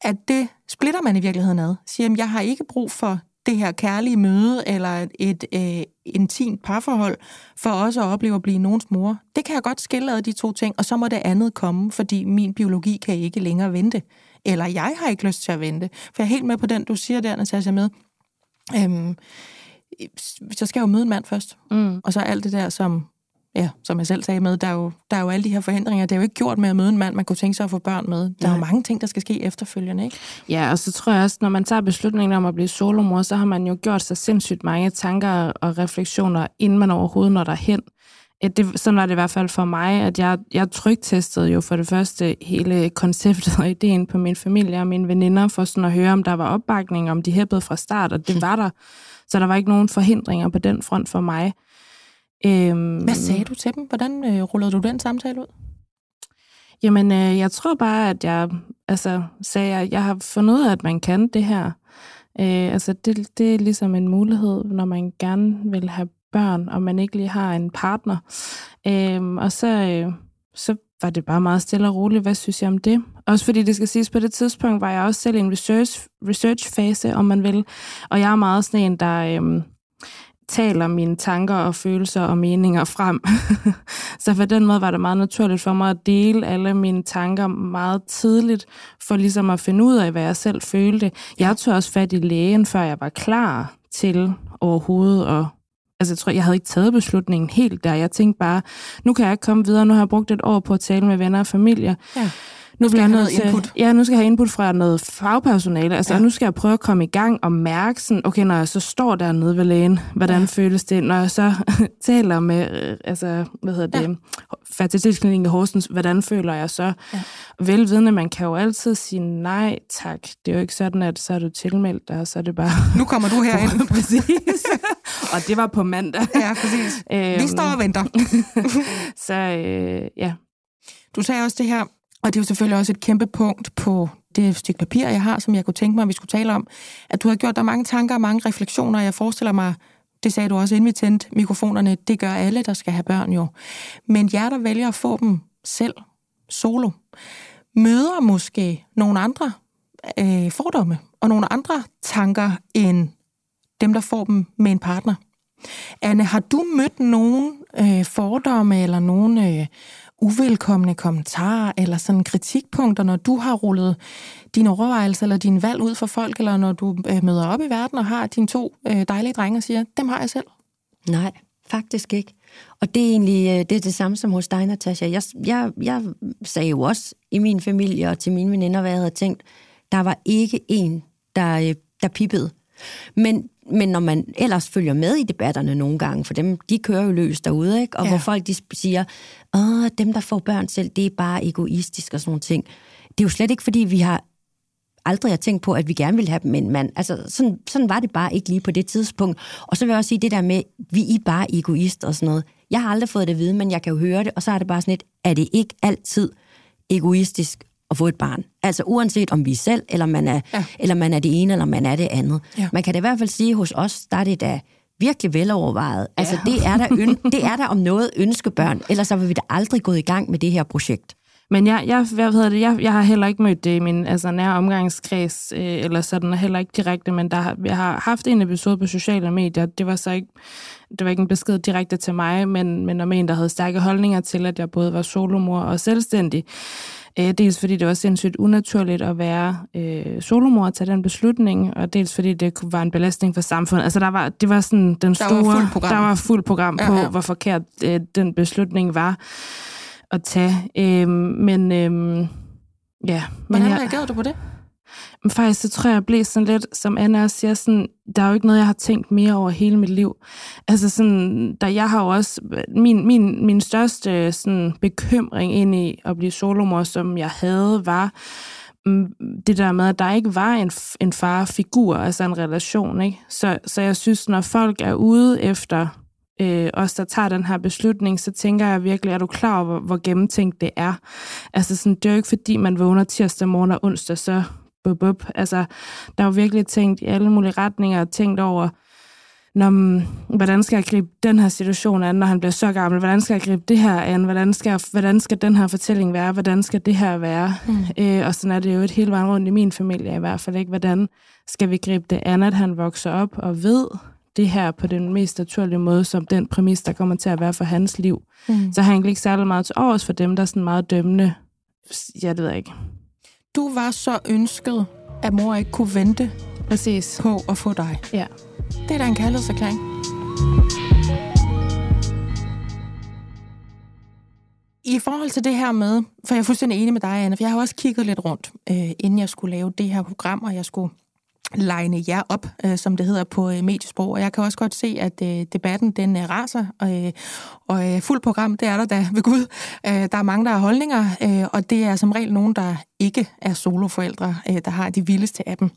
At det splitter man i virkeligheden ad. Siger, jamen, jeg har ikke brug for det her kærlige møde eller et øh, intimt parforhold for også at opleve at blive nogens mor. Det kan jeg godt skille ad de to ting, og så må det andet komme, fordi min biologi kan ikke længere vente. Eller jeg har ikke lyst til at vente. For jeg er helt med på den, du siger der, Natasja, med. Øhm, så skal jeg jo møde en mand først. Mm. Og så alt det der, som, ja, som jeg selv sagde med, der er, jo, der er jo alle de her forhindringer. Det er jo ikke gjort med at møde en mand, man kunne tænke sig at få børn med. Der er jo Nej. mange ting, der skal ske efterfølgende, ikke? Ja, og så tror jeg også, når man tager beslutningen om at blive solomor, så har man jo gjort sig sindssygt mange tanker og refleksioner, inden man overhovedet når derhen. Det, sådan var det i hvert fald for mig, at jeg, jeg trygtestede jo for det første hele konceptet og ideen på min familie og mine veninder, for sådan at høre, om der var opbakning, om de hæppede fra start, og det var der. Så der var ikke nogen forhindringer på den front for mig. Øhm, Hvad sagde du til dem? Hvordan øh, rullede du den samtale ud? Jamen, øh, jeg tror bare, at jeg altså, sagde, at jeg har fundet ud af, at man kan det her. Øh, altså, det, det er ligesom en mulighed, når man gerne vil have børn, og man ikke lige har en partner. Øh, og så, øh, så var det bare meget stille og roligt. Hvad synes jeg om det? Også fordi det skal siges, på det tidspunkt var jeg også selv i en research, research-fase, om man vil. Og jeg er meget sådan en, der... Øh, taler mine tanker og følelser og meninger frem. så på den måde var det meget naturligt for mig at dele alle mine tanker meget tidligt, for ligesom at finde ud af, hvad jeg selv følte. Jeg tog også fat i lægen, før jeg var klar til overhovedet at Altså, jeg tror, jeg havde ikke taget beslutningen helt der. Jeg tænkte bare, nu kan jeg ikke komme videre. Nu har jeg brugt et år på at tale med venner og familie. Ja. Nu skal bliver jeg nødt noget til, input. Ja, nu skal jeg have input fra noget fagpersonale. Altså, Ja. nu skal jeg prøve at komme i gang og mærke sådan, okay, når jeg så står dernede ved lægen, hvordan Ja. føles det? Når jeg så taler med, øh, altså, hvad hedder det, Ja. fertilitetsklinikken i Horsens, hvordan føler jeg så? Ja. Velvidende, man kan jo altid sige nej tak. Det er jo ikke sådan, at så er du tilmeldt dig, og så er det bare... Nu kommer du herind. præcis. og det var på mandag. ja, præcis. Vi står og venter. Så øh, ja, Du sagde også det her, og det er jo selvfølgelig også et kæmpe punkt på det stykke papir, jeg har, som jeg kunne tænke mig, at vi skulle tale om, at du har gjort dig mange tanker og mange refleksioner. Jeg forestiller mig, det sagde du også, inden vi tændte mikrofonerne, det gør alle, der skal have børn jo. Men jer, der vælger at få dem selv, solo, møder måske nogle andre øh, fordomme og nogle andre tanker end dem, der får dem med en partner. Anne, har du mødt nogen øh, fordomme eller nogen øh, uvelkomne kommentarer eller sådan kritikpunkter, når du har rullet dine overvejelser eller din valg ud for folk, eller når du øh, møder op i verden og har dine to øh, dejlige drenge og siger, dem har jeg selv? Nej, faktisk ikke. Og det er egentlig øh, det, er det samme som hos dig, Natasha. Jeg, jeg, jeg sagde jo også i min familie og til mine veninder, hvad jeg havde tænkt. Der var ikke en, der øh, der pippede. Men, men når man ellers følger med i debatterne nogle gange, for dem, de kører jo løs derude, ikke? og ja. hvor folk de siger, Åh, dem der får børn selv, det er bare egoistisk og sådan nogle ting. Det er jo slet ikke, fordi vi har aldrig har tænkt på, at vi gerne vil have dem en mand. Altså, sådan, sådan var det bare ikke lige på det tidspunkt. Og så vil jeg også sige det der med, vi er bare egoister og sådan noget. Jeg har aldrig fået det at vide, men jeg kan jo høre det, og så er det bare sådan lidt, er det ikke altid egoistisk at få et barn? Altså uanset om vi er selv, eller man er, ja. eller man er det ene, eller man er det andet. Ja. Man kan det i hvert fald sige, hos os, der er det da virkelig velovervejet. Altså ja. det, er der øn- det er der om noget ønskebørn, ellers så vil vi da aldrig gået i gang med det her projekt. Men jeg, jeg, hvad hedder det, jeg, jeg har heller ikke mødt det i min altså, nære omgangskreds, øh, eller sådan, heller ikke direkte, men der, jeg har haft en episode på sociale medier, det var så ikke, det var ikke en besked direkte til mig, men, men om en, der havde stærke holdninger til, at jeg både var solomor og selvstændig. Øh, dels fordi det var sindssygt unaturligt at være øh, solomor og tage den beslutning, og dels fordi det var en belastning for samfundet. Altså der var, det var sådan den store... Der var fuld program, der var fuld program på, ja, ja. hvor forkert øh, den beslutning var at tage. Øhm, men øhm, ja. Hvordan jeg, reagerede du på det? Men faktisk, så tror jeg, jeg blev sådan lidt, som Anna også siger, sådan, der er jo ikke noget, jeg har tænkt mere over hele mit liv. Altså sådan, der jeg har jo også, min, min, min største sådan, bekymring ind i at blive solomor, som jeg havde, var mm, det der med, at der ikke var en, en farfigur, altså en relation. Ikke? Så, så jeg synes, når folk er ude efter øh, os, der tager den her beslutning, så tænker jeg virkelig, er du klar over, hvor, hvor gennemtænkt det er? Altså, sådan, det er jo ikke fordi, man vågner tirsdag morgen og onsdag, så bup, bup. Altså, der er jo virkelig tænkt i alle mulige retninger, tænkt over, når, hvordan skal jeg gribe den her situation an, når han bliver så gammel? Hvordan skal jeg gribe det her an? Hvordan skal, hvordan skal den her fortælling være? Hvordan skal det her være? Mm. Øh, og sådan er det jo et helt vejen rundt i min familie i hvert fald. ikke. Hvordan skal vi gribe det an, at han vokser op og ved, det her på den mest naturlige måde, som den præmis, der kommer til at være for hans liv. Mm. Så har han ikke særlig meget til års for dem, der er sådan meget dømmende. Jeg ved ikke. Du var så ønsket, at mor ikke kunne vente Præcis. på at få dig. Ja. Det er da en kærlighedserklæring. I forhold til det her med, for jeg er fuldstændig enig med dig, Anna, for jeg har også kigget lidt rundt, øh, inden jeg skulle lave det her program, og jeg skulle line jer op, øh, som det hedder på øh, mediesprog. Og jeg kan også godt se, at øh, debatten den øh, raser, og, øh, og øh, fuld program, det er der da ved Gud. Øh, der er mange, der har holdninger, øh, og det er som regel nogen, der ikke er soloforældre, øh, der har de vildeste af dem.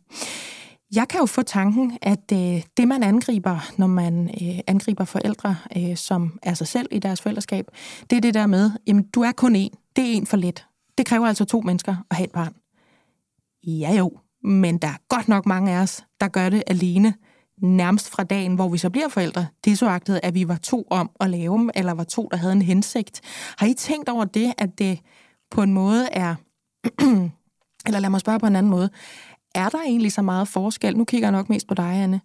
Jeg kan jo få tanken, at øh, det, man angriber, når man øh, angriber forældre, øh, som er sig selv i deres forældreskab, det er det der med, jamen, du er kun én. Det er en for lidt. Det kræver altså to mennesker at have et barn. Ja jo, men der er godt nok mange af os, der gør det alene, nærmest fra dagen, hvor vi så bliver forældre. Det er så agtet, at vi var to om at lave dem, eller var to, der havde en hensigt. Har I tænkt over det, at det på en måde er... eller lad mig spørge på en anden måde. Er der egentlig så meget forskel, nu kigger jeg nok mest på dig, Anne,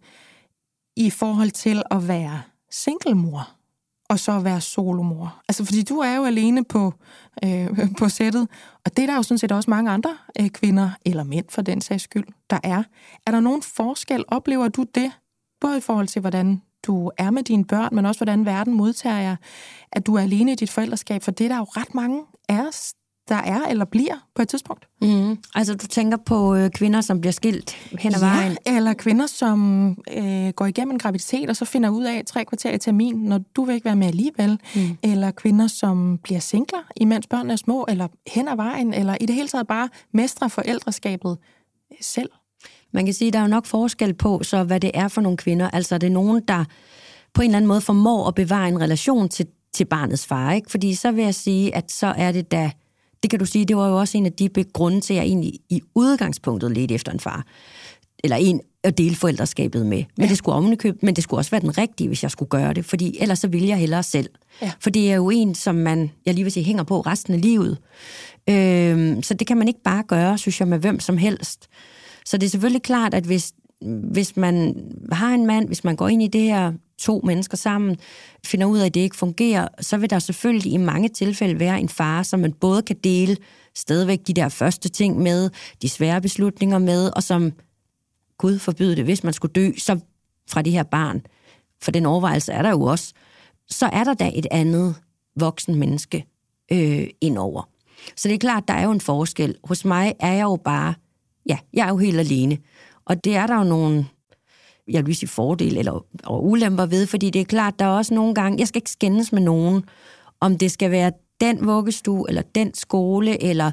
i forhold til at være singlemor? Og så være solomor. Altså, fordi du er jo alene på, øh, på sættet, og det er der jo sådan set også mange andre øh, kvinder, eller mænd for den sags skyld, der er. Er der nogen forskel? Oplever du det? Både i forhold til, hvordan du er med dine børn, men også hvordan verden modtager jer, at du er alene i dit forældreskab, for det er der jo ret mange af os, der er eller bliver på et tidspunkt. Mm. Altså du tænker på øh, kvinder, som bliver skilt hen ad ja, vejen? eller kvinder, som øh, går igennem en graviditet, og så finder ud af tre kvarter i termin, når du vil ikke være med alligevel. Mm. Eller kvinder, som bliver singler, imens børnene er små, eller hen ad vejen, eller i det hele taget bare mestre forældreskabet selv. Man kan sige, at der er jo nok forskel på, så hvad det er for nogle kvinder. Altså er det nogen, der på en eller anden måde formår at bevare en relation til, til barnets far, ikke? Fordi så vil jeg sige, at så er det da det kan du sige, det var jo også en af de grunde til, at jeg egentlig i udgangspunktet ledte efter en far. Eller en at dele forældreskabet med. Men, ja. det skulle omkøb, men det skulle også være den rigtige, hvis jeg skulle gøre det. Fordi ellers så ville jeg hellere selv. Ja. For det er jo en, som man, jeg lige vil sige, hænger på resten af livet. Øhm, så det kan man ikke bare gøre, synes jeg, med hvem som helst. Så det er selvfølgelig klart, at hvis, hvis man har en mand, hvis man går ind i det her to mennesker sammen, finder ud af, at det ikke fungerer, så vil der selvfølgelig i mange tilfælde være en far, som man både kan dele stadigvæk de der første ting med, de svære beslutninger med, og som, Gud forbyde det, hvis man skulle dø, så fra det her barn, for den overvejelse er der jo også, så er der da et andet voksen menneske øh, indover. Så det er klart, der er jo en forskel. Hos mig er jeg jo bare, ja, jeg er jo helt alene. Og det er der jo nogle, jeg vil sige fordel eller og ulemper ved, fordi det er klart, der er også nogle gange, jeg skal ikke skændes med nogen, om det skal være den vuggestue, eller den skole, eller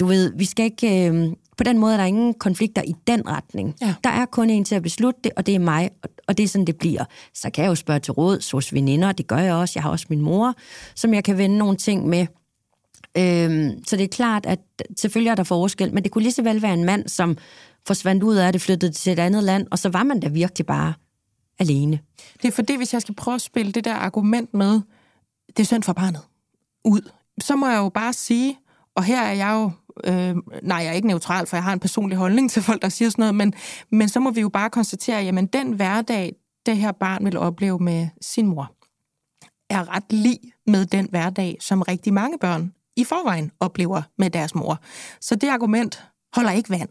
du ved, vi skal ikke... Øh, på den måde er der ingen konflikter i den retning. Ja. Der er kun en til at beslutte det, og det er mig, og det er sådan, det bliver. Så kan jeg jo spørge til råd hos veninder, det gør jeg også. Jeg har også min mor, som jeg kan vende nogle ting med. Øhm, så det er klart, at selvfølgelig er der forskel, men det kunne lige så vel være en mand, som forsvandt ud af det, flyttede til et andet land, og så var man da virkelig bare alene. Det er fordi, hvis jeg skal prøve at spille det der argument med, det er synd for barnet, ud, så må jeg jo bare sige, og her er jeg jo, øh, nej, jeg er ikke neutral, for jeg har en personlig holdning til folk, der siger sådan noget, men, men så må vi jo bare konstatere, jamen den hverdag, det her barn vil opleve med sin mor, er ret lig med den hverdag, som rigtig mange børn i forvejen oplever med deres mor. Så det argument holder ikke vand.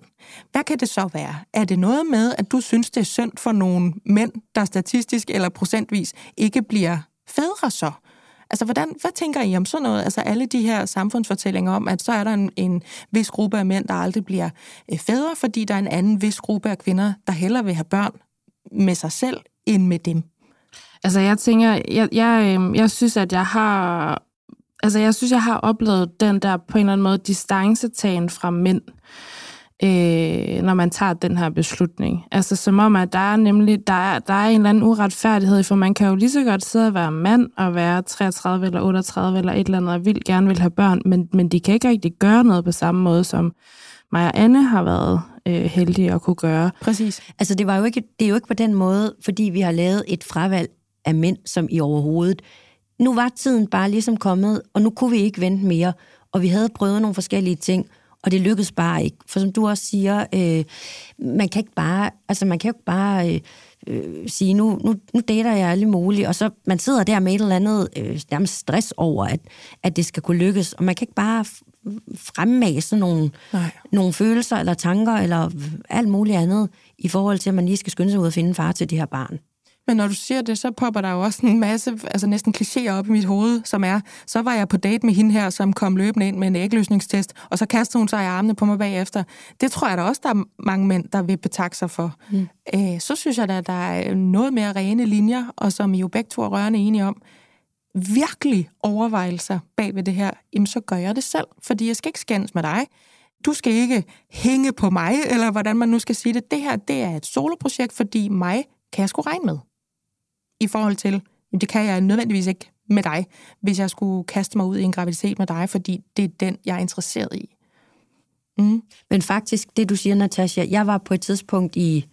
Hvad kan det så være? Er det noget med, at du synes, det er synd for nogle mænd, der statistisk eller procentvis ikke bliver fædre så? Altså, hvordan, hvad tænker I om sådan noget? Altså, alle de her samfundsfortællinger om, at så er der en, en vis gruppe af mænd, der aldrig bliver øh, fædre, fordi der er en anden vis gruppe af kvinder, der hellere vil have børn med sig selv, end med dem. Altså, jeg tænker, jeg, jeg, øh, jeg synes, at jeg har altså jeg synes, jeg har oplevet den der på en eller anden måde distancetagen fra mænd, øh, når man tager den her beslutning. Altså som om, at der er nemlig der er, der er en eller anden uretfærdighed, for man kan jo lige så godt sidde og være mand og være 33 eller 38 eller et eller andet, og vil gerne vil have børn, men, men de kan ikke rigtig gøre noget på samme måde, som mig og Anne har været øh, heldige at kunne gøre. Præcis. Altså det, var jo ikke, det er jo ikke på den måde, fordi vi har lavet et fravalg af mænd, som i overhovedet nu var tiden bare ligesom kommet, og nu kunne vi ikke vente mere. Og vi havde prøvet nogle forskellige ting, og det lykkedes bare ikke. For som du også siger, øh, man kan ikke bare, altså man kan jo ikke bare øh, øh, sige, nu, nu, nu dater jeg alle mulige, og så man sidder der med et eller andet øh, nærmest stress over, at, at det skal kunne lykkes, og man kan ikke bare fremmase nogle, nogle følelser eller tanker eller alt muligt andet i forhold til, at man lige skal skynde sig ud og finde far til det her barn. Men når du siger det, så popper der jo også en masse, altså næsten klichéer op i mit hoved, som er, så var jeg på date med hende her, som kom løbende ind med en ægløsningstest, og så kastede hun sig i armene på mig bagefter. Det tror jeg da også, der er mange mænd, der vil betakke sig for. Mm. Æ, så synes jeg da, der er noget mere rene linjer, og som I jo begge to er rørende enige om, virkelig overvejelser bag ved det her, jamen så gør jeg det selv, fordi jeg skal ikke skændes med dig. Du skal ikke hænge på mig, eller hvordan man nu skal sige det. Det her, det er et soloprojekt, fordi mig kan jeg sgu regne med i forhold til, det kan jeg nødvendigvis ikke med dig, hvis jeg skulle kaste mig ud i en graviditet med dig, fordi det er den, jeg er interesseret i. Mm. Men faktisk, det du siger, Natasha, jeg var på et tidspunkt i,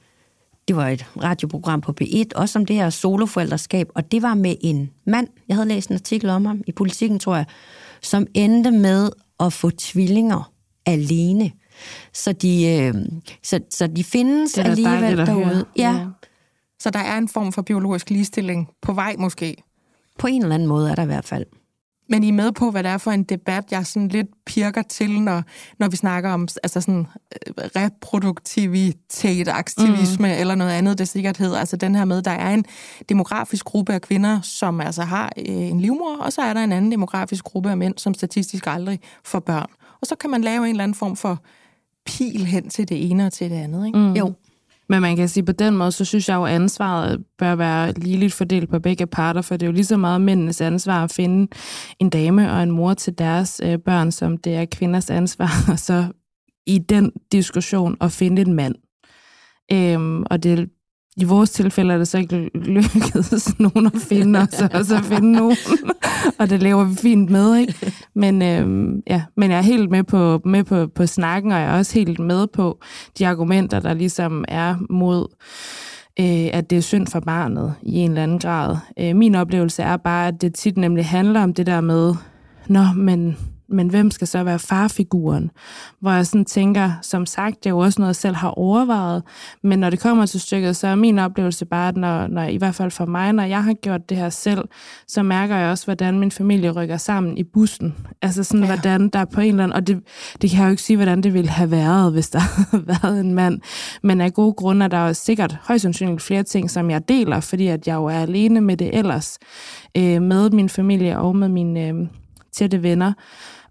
det var et radioprogram på P1, også om det her soloforældreskab, og det var med en mand, jeg havde læst en artikel om ham i Politiken, tror jeg, som endte med at få tvillinger alene. Så de, øh, så, så de findes det alligevel dejligt derude. Ja. ja. Så der er en form for biologisk ligestilling på vej måske. På en eller anden måde er der i hvert fald. Men I er med på, hvad det er for en debat, jeg sådan lidt pirker til, når, når vi snakker om altså sådan, øh, reproduktivitet, aktivisme mm. eller noget andet, det sikkert hedder. Altså den her med, der er en demografisk gruppe af kvinder, som altså har øh, en livmor, og så er der en anden demografisk gruppe af mænd, som statistisk aldrig får børn. Og så kan man lave en eller anden form for pil hen til det ene og til det andet. Ikke? Mm. Jo. Men man kan sige, på den måde, så synes jeg jo, at ansvaret bør være ligeligt fordelt på begge parter, for det er jo lige så meget mændenes ansvar at finde en dame og en mor til deres øh, børn, som det er kvinders ansvar, og så i den diskussion at finde en mand. Øhm, og det i vores tilfælde er det så ikke lykkedes nogen at finde os, og så finde nogen. og det lever vi fint med, ikke? Men, øhm, ja, men jeg er helt med på, med på, på snakken, og jeg er også helt med på de argumenter, der ligesom er mod, øh, at det er synd for barnet i en eller anden grad. Øh, min oplevelse er bare, at det tit nemlig handler om det der med, nå, men men hvem skal så være farfiguren? Hvor jeg sådan tænker, som sagt, det er jo også noget, jeg selv har overvejet, men når det kommer til stykket, så er min oplevelse bare, at når, når, i hvert fald for mig, når jeg har gjort det her selv, så mærker jeg også, hvordan min familie rykker sammen i bussen. Altså sådan, ja. hvordan der på en eller anden, og det, det kan jeg jo ikke sige, hvordan det ville have været, hvis der havde været en mand, men af gode grunde er der jo sikkert højst sandsynligt flere ting, som jeg deler, fordi at jeg jo er alene med det ellers, øh, med min familie og med mine øh, tætte venner.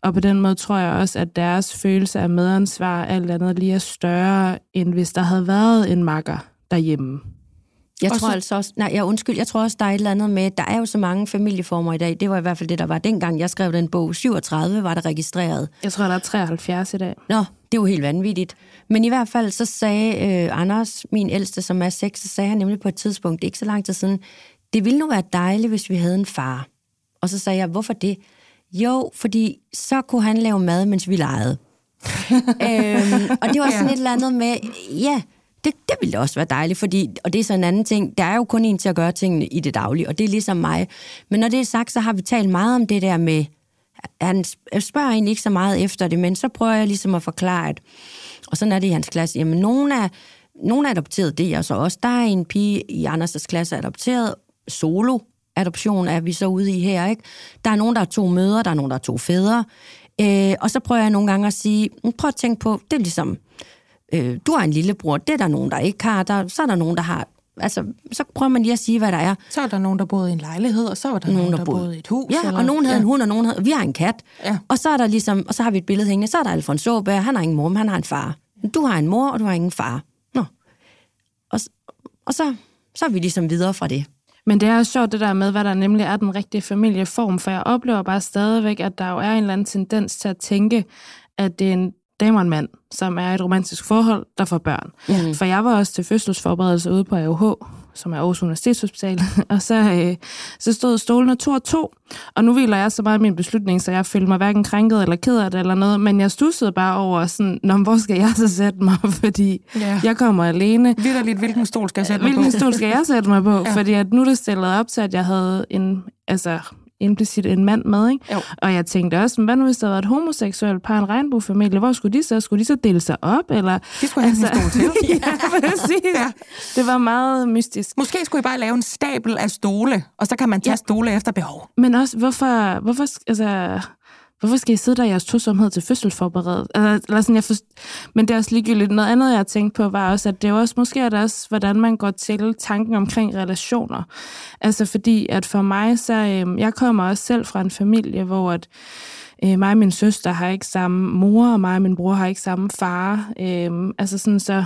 Og på den måde tror jeg også, at deres følelse af medansvar alt andet lige er større, end hvis der havde været en makker derhjemme. Jeg Og tror så- altså også, nej, jeg undskyld, jeg tror også, der er et eller andet med, der er jo så mange familieformer i dag. Det var i hvert fald det, der var dengang, jeg skrev den bog. 37 var der registreret. Jeg tror, der er 73 i dag. Nå, det er jo helt vanvittigt. Men i hvert fald så sagde øh, Anders, min ældste, som er seks, så sagde han nemlig på et tidspunkt, ikke så lang tid siden, det ville nu være dejligt, hvis vi havde en far. Og så sagde jeg, hvorfor det? Jo, fordi så kunne han lave mad, mens vi legede. øhm, og det var sådan Ja. et eller andet med, ja, det, det ville også være dejligt, fordi, og det er så en anden ting, der er jo kun en til at gøre tingene i det daglige, og det er ligesom mig. Men når det er sagt, så har vi talt meget om det der med, han spørger egentlig ikke så meget efter det, men så prøver jeg ligesom at forklare, at, og sådan er det i hans klasse, jamen nogen er, nogen er adopteret, det er jeg så også. Der er en pige i Anders' klasse adopteret, solo adoption er vi så ude i her, ikke? Der er nogen, der er to mødre, der er nogen, der er to fædre. Øh, og så prøver jeg nogle gange at sige, "Men prøv at tænke på, det er ligesom, øh, du har en lillebror, det er der nogen, der ikke har, der, så er der nogen, der har, altså, så prøver man lige at sige, hvad der er. Så er der nogen, der boede i en lejlighed, og så var der nogen, der, der boede i et hus. Ja, eller, og nogen havde ja. en hund, og nogen havde... Vi har en kat. Ja. Og så er der ligesom... Og så har vi et billede hængende. Så er der Alfons Åberg. Han har ingen mor, men han har en far. Du har en mor, og du har ingen far. Nå. Og, og så, så er vi ligesom videre fra det. Men det er også sjovt det der med, hvad der nemlig er den rigtige familieform, for jeg oplever bare stadigvæk, at der jo er en eller anden tendens til at tænke, at det er en dame og en mand, som er et romantisk forhold, der får børn. Mm. For jeg var også til fødselsforberedelse ude på AUH, som er Aarhus Universitetshospital, og så, øh, så stod stolene to og to, og nu hviler jeg så meget i min beslutning, så jeg følte mig hverken krænket eller ked af det eller noget, men jeg stussede bare over sådan, Nå, hvor skal jeg så sætte mig, fordi Ja. jeg kommer alene. Vitterligt, hvilken stol skal jeg sætte mig Hvilken på? stol skal jeg sætte mig på? ja. Fordi at nu er det stillet op til, at jeg havde en, altså implicit en mand med, ikke? Jo. Og jeg tænkte også, hvad nu hvis der var et homoseksuelt par, en regnbuefamilie, hvor skulle de så? Skulle de så dele sig op, eller? De skulle have altså, en til. ja, præcis. Ja. Det var meget mystisk. Måske skulle I bare lave en stabel af stole, og så kan man tage ja. Stole efter behov. Men også, hvorfor, hvorfor, altså, hvorfor skal I sidde der i jeres tosomhed til fødselsforberedet? Altså, eller, eller sådan, jeg forst- Men det er også ligegyldigt. Noget andet, jeg har tænkt på, var også, at det er også, måske er det også, hvordan man går til tanken omkring relationer. Altså fordi, at for mig, så, øhm, jeg kommer også selv fra en familie, hvor at, øh, mig og min søster har ikke samme mor, og mig og min bror har ikke samme far. Øhm, altså sådan så,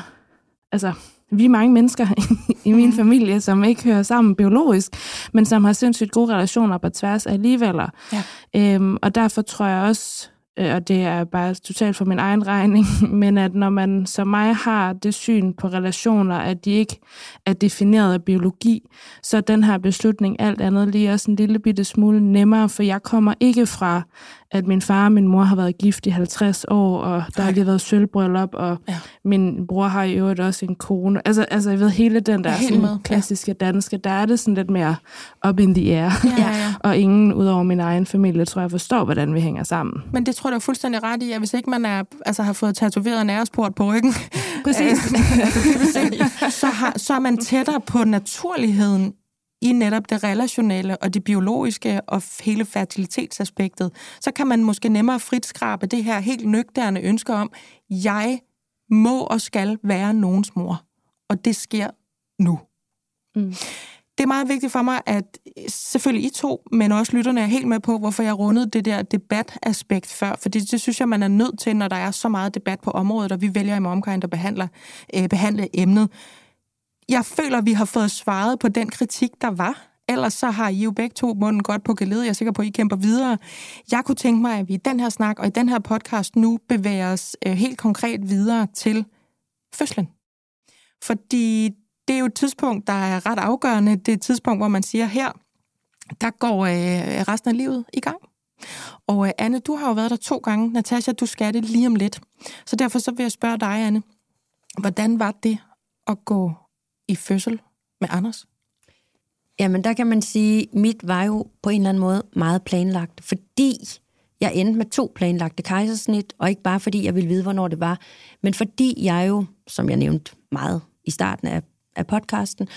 altså, vi er mange mennesker i min familie, som ikke hører sammen biologisk, men som har sindssygt gode relationer på tværs alligevel. Ja. Øhm, og derfor tror jeg også, øh, og det er bare totalt for min egen regning, men at når man som mig har det syn på relationer, at de ikke er defineret af biologi, så er den her beslutning alt andet lige også en lille bitte smule nemmere, for jeg kommer ikke fra, at min far og min mor har været gift i 50 år, og der har lige været sølvbryllup, og Ja. min bror har i øvrigt også en kone. Altså, altså jeg ved, hele den der er sådan, med, ja. klassiske danske, der er det sådan lidt mere up in the air. Ja, ja, ja. og ingen ud over min egen familie, tror jeg, forstår, hvordan vi hænger sammen. Men det tror jeg, du er fuldstændig ret i, at hvis ikke man er, altså, har fået tatoveret en æresport på ryggen, Præcis. altså, så, har, så er man tættere på naturligheden i netop det relationelle og det biologiske og hele fertilitetsaspektet, så kan man måske nemmere frit skrabe det her helt nøgterne ønske om, jeg må og skal være nogens mor. Og det sker nu. Mm. Det er meget vigtigt for mig, at selvfølgelig I to, men også lytterne er helt med på, hvorfor jeg rundede det der debataspekt før. Fordi det synes jeg, man er nødt til, når der er så meget debat på området, og vi vælger i Momkind at behandle, øh, behandle emnet. Jeg føler, vi har fået svaret på den kritik, der var. Ellers så har I jo begge to munden godt på gelede. Jeg er sikker på, at I kæmper videre. Jeg kunne tænke mig, at vi i den her snak og i den her podcast nu bevæger os øh, helt konkret videre til fødslen. Fordi det er jo et tidspunkt, der er ret afgørende. Det er et tidspunkt, hvor man siger, her, der går øh, resten af livet i gang. Og øh, Anne, du har jo været der to gange. Natasha, du skal det lige om lidt. Så derfor så vil jeg spørge dig, Anne. Hvordan var det at gå i fødsel med Anders? Jamen, der kan man sige, mit var jo på en eller anden måde meget planlagt, fordi jeg endte med to planlagte kejsersnit, og ikke bare fordi jeg ville vide, hvornår det var, men fordi jeg jo, som jeg nævnte meget i starten af, af podcasten,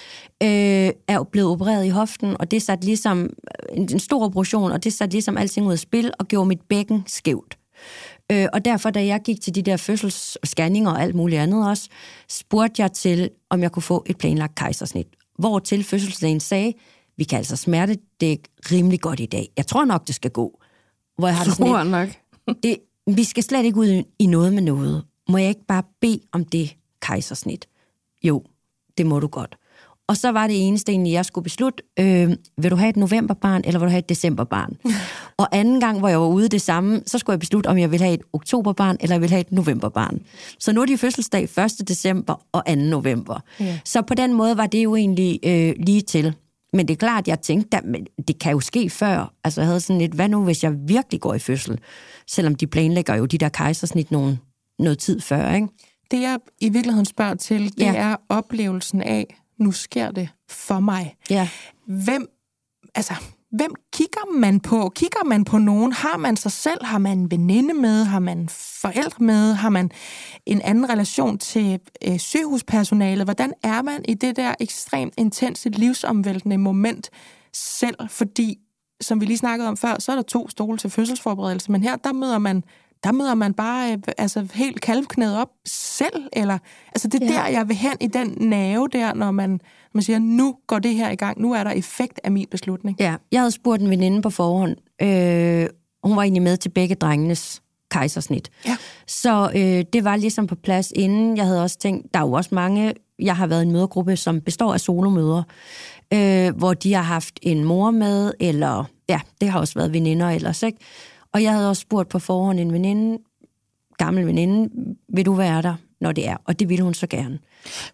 øh, er jo blevet opereret i hoften, og det satte ligesom øh, en, en stor operation, og det satte ligesom alting ud af spil, og gjorde mit bækken skævt. Øh, og derfor, da jeg gik til de der fødselsscanninger og alt muligt andet også, spurgte jeg til, om jeg kunne få et planlagt kejsersnit. Hvor til fødselslægen sagde, vi kan altså smerte det rimelig godt i dag. Jeg tror nok, det skal gå. Hvor jeg har det sådan nok. det, vi skal slet ikke ud i noget med noget. Må jeg ikke bare bede om det kejsersnit? Jo, det må du godt. Og så var det eneste egentlig, jeg skulle beslutte, øh, vil du have et novemberbarn, eller vil du have et decemberbarn? og anden gang, hvor jeg var ude det samme, så skulle jeg beslutte, om jeg vil have et oktoberbarn, eller jeg vil have et novemberbarn. Så nu er de fødselsdag 1. december og 2. november. Ja. Så på den måde var det jo egentlig øh, lige til. Men det er klart, jeg tænkte, at det kan jo ske før. Altså jeg havde sådan lidt, hvad nu hvis jeg virkelig går i fødsel? Selvom de planlægger jo de der kejsersnit nogen, noget tid før, ikke? Det jeg i virkeligheden spørger til, det ja. er oplevelsen af, nu sker det for mig. Ja. Hvem, altså, hvem kigger man på? Kigger man på nogen? Har man sig selv? Har man en veninde med? Har man forældre med? Har man en anden relation til øh, sygehuspersonalet? Hvordan er man i det der ekstremt intense, livsomvæltende moment selv? Fordi, som vi lige snakkede om før, så er der to stole til fødselsforberedelse, men her, der møder man der møder man bare øh, altså, helt kalvknædet op selv. Eller, altså det er ja. der, jeg vil hen i den nave der, når man, man siger, nu går det her i gang, nu er der effekt af min beslutning. Ja, jeg havde spurgt en veninde på forhånd. Øh, hun var egentlig med til begge drengenes kejsersnit. Ja. Så øh, det var ligesom på plads inden. Jeg havde også tænkt, der er jo også mange, jeg har været i en mødergruppe, som består af solomøder, øh, hvor de har haft en mor med, eller ja, det har også været veninder ellers, ikke? Og jeg havde også spurgt på forhånd en veninde, gammel veninde, vil du være der, når det er? Og det ville hun så gerne.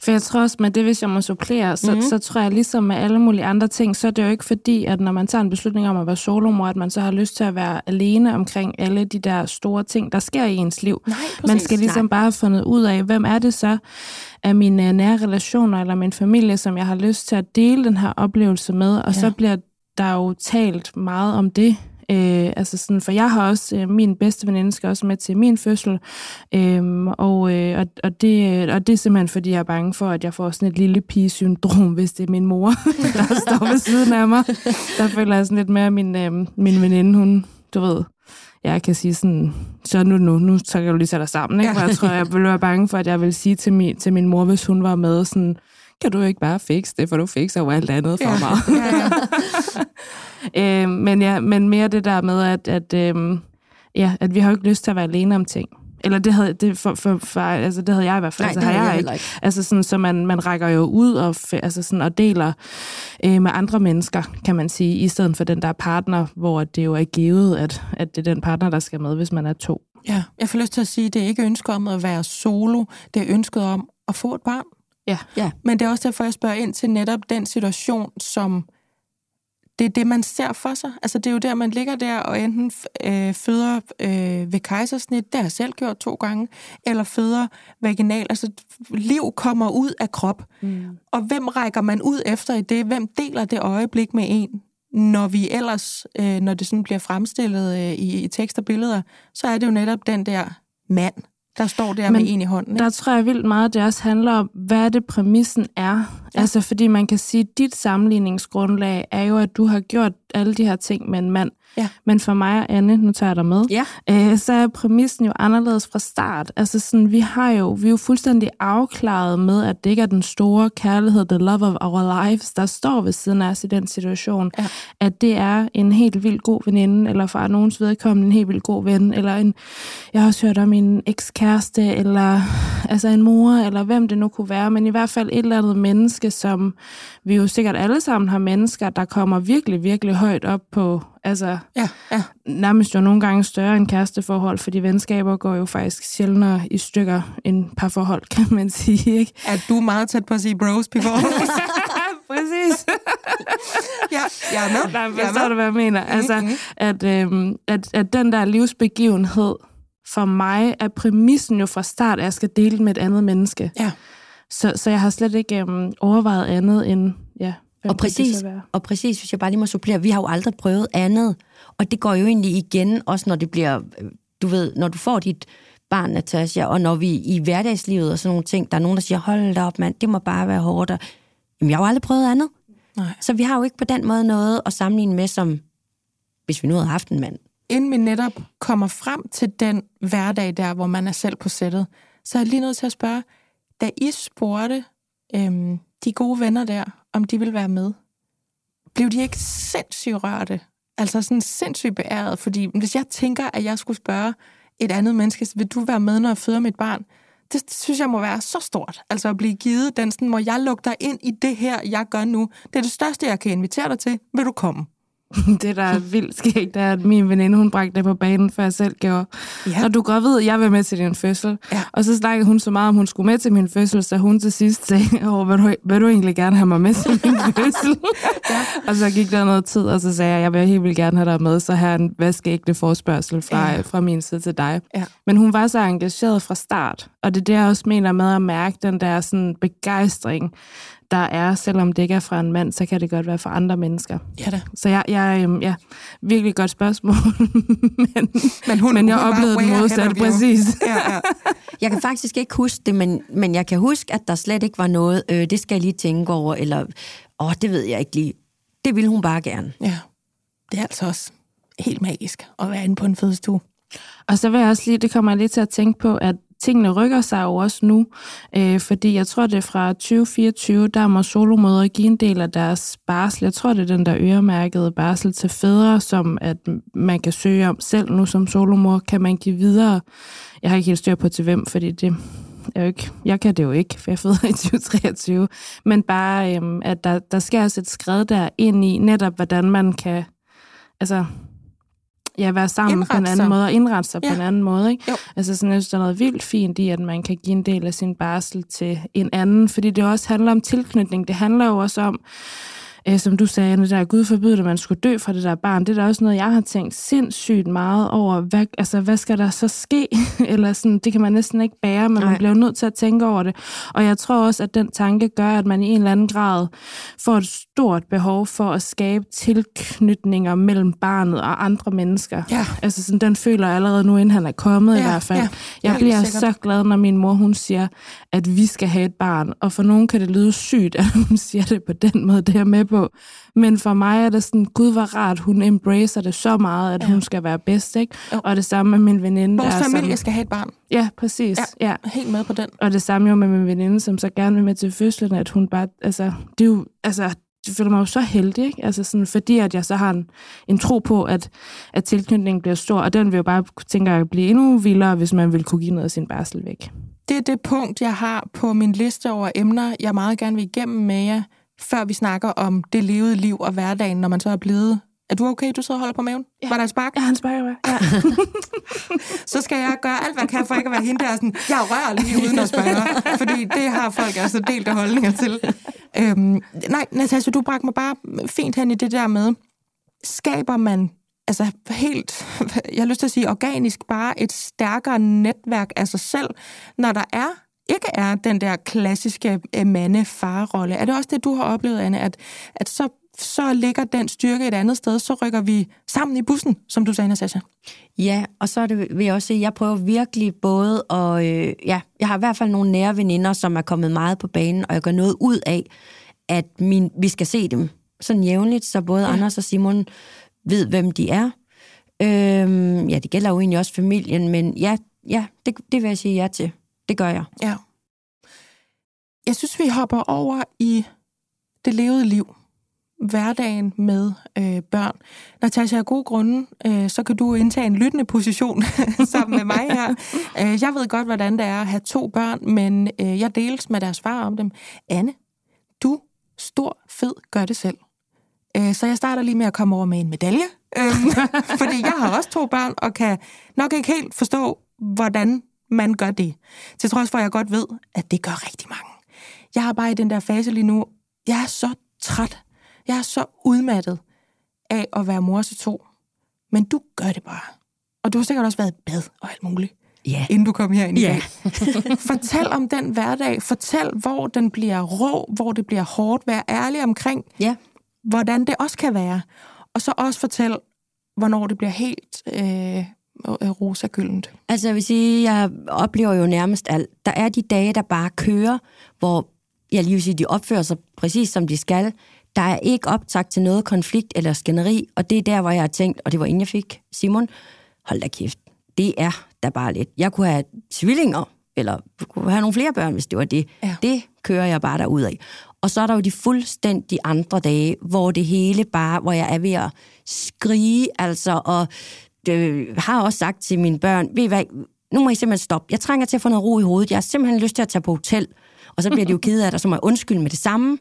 For jeg tror også med det, hvis jeg må supplere, så, mm. så tror jeg ligesom med alle mulige andre ting, så er det jo ikke fordi, at når man tager en beslutning om at være solomor, at man så har lyst til at være alene omkring alle de der store ting, der sker i ens liv. Nej, man skal ligesom Nej. bare have fundet ud af, hvem er det så af mine nære relationer eller min familie, som jeg har lyst til at dele den her oplevelse med, og ja. så bliver der jo talt meget om det Øh, altså sådan, for jeg har også, øh, min bedste veninde skal også med til min fødsel, øh, og, øh, og, og, det, og det er simpelthen, fordi jeg er bange for, at jeg får sådan et lille pige-syndrom, hvis det er min mor, der står ved siden af mig. Der føler jeg sådan lidt mere, at min, øh, min veninde, hun, du ved, jeg kan sige sådan, så nu, nu, nu så kan du lige sætte dig sammen, ikke? For jeg tror, jeg ville være bange for, at jeg vil sige til min, til min mor, hvis hun var med, sådan, kan du ikke bare fikse det, for du fikser jo alt andet for ja. mig. Ja, ja. øh, men, ja, men mere det der med, at, at, øh, ja, at vi har jo ikke lyst til at være alene om ting. Eller det havde, det, for, for, for, altså det havde jeg i hvert fald. Nej, altså, har jeg, jeg ikke. ikke. Altså sådan, så man, man rækker jo ud og, altså sådan, og deler øh, med andre mennesker, kan man sige, i stedet for den der partner, hvor det jo er givet, at, at det er den partner, der skal med, hvis man er to. Ja, jeg får lyst til at sige, at det er ikke ønsket om at være solo, det er ønsket om at få et barn. Ja. Ja. Men det er også derfor, jeg spørger ind til netop den situation, som det er det, man ser for sig. Altså, det er jo der, man ligger der og enten øh, føder øh, ved kejsersnit, det har jeg selv gjort to gange, eller føder vaginal. Altså, liv kommer ud af krop. Mm. Og hvem rækker man ud efter i det? Hvem deler det øjeblik med en? Når vi ellers, øh, når det sådan bliver fremstillet øh, i, i tekst og billeder, så er det jo netop den der mand, der står der Men med en i hånden. Ikke? Der tror jeg vildt meget, at det også handler om, hvad det præmissen er. Ja. Altså, fordi man kan sige, at dit sammenligningsgrundlag er jo, at du har gjort alle de her ting med en mand. Ja. Men for mig og Anne, nu tager jeg dig med, Ja. øh, så er præmissen jo anderledes fra start. Altså sådan, vi har jo, vi er jo fuldstændig afklaret med, at det ikke er den store kærlighed, the love of our lives, der står ved siden af os i den situation. Ja. At det er en helt vildt god veninde, eller for nogens vedkommende en helt vildt god ven, eller en, jeg har også hørt om en ekskæreste, eller altså en mor, eller hvem det nu kunne være, men i hvert fald et eller andet menneske, som vi jo sikkert alle sammen har mennesker, der kommer virkelig, virkelig højt op på, altså Ja, ja. nærmest jo nogle gange større end kæresteforhold, fordi venskaber går jo faktisk sjældnere i stykker end parforhold, kan man sige, ikke? Er du meget tæt på at sige bros before? Præcis. ja, jeg er med. Nej, Jeg forstår med. du, hvad jeg mener? Altså, Mhm. at, øhm, at, at den der livsbegivenhed for mig er præmissen jo fra start, at jeg skal dele med et andet menneske. Ja. Så, så jeg har slet ikke øhm, overvejet andet end, ja, hvem Og præcis, og præcis, hvis jeg bare lige må supplere, vi har jo aldrig prøvet andet. Og det går jo egentlig igen, også når det bliver, øh, du ved, når du får dit barn, Natasja, og når vi i hverdagslivet og sådan nogle ting, der er nogen, der siger, hold da op, mand, det må bare være hårdt. Og, jamen, jeg har jo aldrig prøvet andet. Nej. Så vi har jo ikke på den måde noget at sammenligne med, som hvis vi nu havde haft en mand. Inden vi netop kommer frem til den hverdag der, hvor man er selv på sættet, så er jeg lige nødt til at spørge, da I spurgte øhm, de gode venner der, om de ville være med, blev de ikke sindssygt rørte altså sådan sindssygt beæret, fordi hvis jeg tænker, at jeg skulle spørge et andet menneske, vil du være med, når jeg føder mit barn? Det synes jeg må være så stort. Altså at blive givet den sådan, hvor jeg lukker dig ind i det her, jeg gør nu. Det er det største, jeg kan invitere dig til. Vil du komme? det, der er vildt skægt, det er, at min veninde, hun bragte det på banen, før jeg selv gjorde. Ja. Og du godt ved, jeg vil med til din fødsel. Ja. Og så snakkede hun så meget om, hun skulle med til min fødsel, så hun til sidst sagde, Åh, vil, du, vil du egentlig gerne have mig med til min fødsel? ja. Og så gik der noget tid, og så sagde jeg, jeg vil helt vildt gerne have dig med, så her er en vaskeægte forspørgsel fra, Ja. fra min side til dig. Ja. Men hun var så engageret fra start, og det er det, jeg også mener med at mærke den der sådan begejstring, der er, selvom det ikke er fra en mand, så kan det godt være fra andre mennesker. Ja da. Så jeg, jeg øhm, ja, virkelig godt spørgsmål, men, Men, hun, men jeg hun oplevede det modsatte, præcis. Ja, ja. Jeg kan faktisk ikke huske det, men, men jeg kan huske, at der slet ikke var noget, øh, det skal jeg lige tænke over, eller, åh, det ved jeg ikke lige. Det ville hun bare gerne. ja. Det er altså også helt magisk at være inde på en fødestue. Og så vil jeg også lige, det kommer jeg lige til at tænke på, at tingene rykker sig jo også nu, øh, fordi jeg tror, det er fra 2024, der må solomødre give en del af deres barsel. Jeg tror, det er den der øremærkede barsel til fædre, som at man kan søge om selv nu som solomor, kan man give videre. Jeg har ikke helt styr på til hvem, fordi det er jo ikke, jeg kan det jo ikke, for jeg føder i 2023. Men bare, øhm, at der, der skal også et skred der ind i netop, hvordan man kan altså, ja, være sammen Indrette på en anden sig. måde, og indrette sig ja. på en anden måde. Ikke? Jo. Altså sådan, jeg synes, der er noget vildt fint i, at man kan give en del af sin barsel til en anden, fordi det også handler om tilknytning. Det handler jo også om, øh, som du sagde, Anne, der Gud forbyde, at man skulle dø fra det der barn. Det er da også noget, jeg har tænkt sindssygt meget over. Hvad, altså, hvad skal der så ske? Eller sådan, det kan man næsten ikke bære, men Nej. Man bliver nødt til at tænke over det. Og jeg tror også, at den tanke gør, at man i en eller anden grad får et stort behov for at skabe tilknytninger mellem barnet og andre mennesker. Ja. Altså sådan, den føler jeg allerede nu, inden han er kommet ja, i Ja, hvert fald. ja. Ja, jeg Helt bliver sikkert. så glad, når min mor hun siger, at vi skal have et barn. Og for nogen kan det lyde sygt, at hun siger det på den måde, det er jeg med på. Men for mig er det sådan, gud var rart, hun embracer det så meget, at ja. hun skal være bedst. Ikke? Jo. Og det samme med min veninde. Vores der er familie som, skal have et barn. Ja, præcis. Ja. ja. Helt med på den. Og det samme jo med min veninde, som så gerne vil med til fødslen, at hun bare, altså, det er jo, altså, jeg føler mig jo så heldig, ikke? Altså sådan, fordi at jeg så har en, en tro på, at, at tilknytningen bliver stor, og den vil jo bare, tænker jeg, blive endnu vildere, hvis man vil kunne give noget af sin barsel væk. Det er det punkt, jeg har på min liste over emner, jeg meget gerne vil igennem med jer, før vi snakker om det levede liv og hverdagen, når man så er blevet... Er du okay, du sidder og holder på maven? Ja. Var der et spark? Ja, han spørger jo, ja. Så skal jeg gøre alt, hvad jeg kan for ikke at være hende der sådan, jeg rører lige uden at spørge, fordi det har folk altså delte holdninger til. Øhm, nej, Natasha, du bragte mig bare fint hen i det der med, skaber man altså helt, jeg har lyst til at sige organisk, bare et stærkere netværk af sig selv, når der er ikke er den der klassiske øh, mande-far-rolle. Er det også det, du har oplevet, Anne, at, at så, så ligger den styrke et andet sted, så rykker vi sammen i bussen, som du sagde, Natasha? Ja, og så er det, vil jeg også sige, jeg prøver virkelig både at, øh, ja, jeg har i hvert fald nogle nære veninder, som er kommet meget på banen, og jeg gør noget ud af, at min, vi skal se dem sådan jævnligt, så både ja. Anders og Simon ved, hvem de er. Øhm, ja, det gælder jo egentlig også familien, men ja, ja det, det vil jeg sige ja til. Det gør jeg. Ja. Jeg synes, vi hopper over i det levede liv. Hverdagen med øh, børn. Natasha, af gode grunde, øh, så kan du indtage en lyttende position sammen med mig her. Øh, jeg ved godt, hvordan det er at have to børn, men øh, jeg deles med deres far om dem. Anne, du, stor, fed, gør det selv. Øh, så jeg starter lige med at komme over med en medalje. Øh, fordi jeg har også to børn, og kan nok ikke helt forstå, hvordan man gør det. Til trods for, at jeg godt ved, at det gør rigtig mange. Jeg har bare i den der fase lige nu, jeg er så træt. Jeg er så udmattet af at være mor til to. Men du gør det bare. Og du har sikkert også været i bad og alt muligt, Ja. inden du kom herind i Ja. dag. Fortæl om den hverdag. Fortæl, hvor den bliver rå, hvor det bliver hårdt. Vær ærlig omkring, Ja. hvordan det også kan være. Og så også fortæl, hvornår det bliver helt øh, rosagyldent. Altså, jeg vil sige, jeg oplever jo nærmest alt. Der er de dage, der bare kører, hvor jeg lige vil sige, de opfører sig præcis som de skal. Der er ikke optagt til noget konflikt eller skænderi, og det er der, hvor jeg har tænkt, og det var inden jeg fik Simon, hold da kæft, det er da bare lidt. Jeg kunne have tvillinger, eller kunne have nogle flere børn, hvis det var det. Ja. Det kører jeg bare derud af. Og så er der jo de fuldstændig andre dage, hvor det hele bare, hvor jeg er ved at skrige, altså, og det har også sagt til mine børn, ved I hvad, nu må I simpelthen stoppe. Jeg trænger til at få noget ro i hovedet. Jeg har simpelthen lyst til at tage på hotel. Og så bliver de jo kede af det, og så må jeg undskylde med det samme.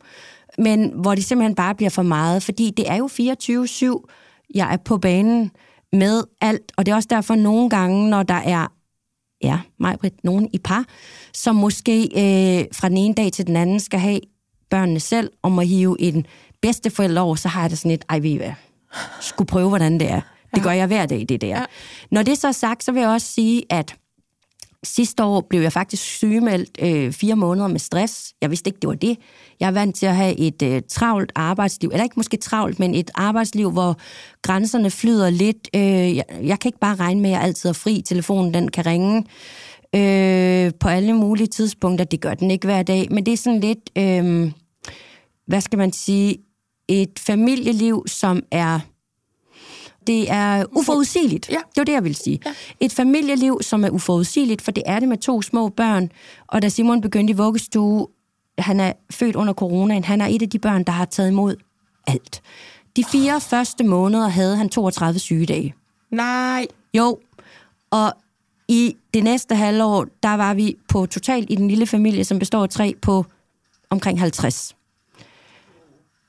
Men hvor det simpelthen bare bliver for meget, fordi det er jo 24-7, jeg er på banen med alt. Og det er også derfor nogle gange, når der er ja, mig, Britt, nogen i par, som måske øh, fra den ene dag til den anden skal have børnene selv, om at hive en bedsteforælder over, så har jeg det sådan et, ej, ved I hvad, skulle prøve, hvordan det er. Det gør jeg hver dag, det der. Ja. Når det så er sagt, så vil jeg også sige, at sidste år blev jeg faktisk sygemeldt øh, fire måneder med stress. Jeg vidste ikke, det var det. Jeg er vant til at have et øh, travlt arbejdsliv, eller ikke måske travlt, men et arbejdsliv, hvor grænserne flyder lidt. Øh, jeg, jeg kan ikke bare regne med, at jeg altid er fri. Telefonen den kan ringe øh, på alle mulige tidspunkter. Det gør den ikke hver dag, men det er sådan lidt, øh, hvad skal man sige, et familieliv, som er det er uforudsigeligt. Ja. Det var det, jeg ville sige. Ja. Et familieliv, som er uforudsigeligt, for det er det med to små børn. Og da Simon begyndte i vuggestue, han er født under coronaen, han er et af de børn, der har taget imod alt. De fire oh. første måneder havde han 32 sygedage. Nej. Jo. Og i det næste halvår, der var vi på totalt i den lille familie, som består af tre, på omkring 50.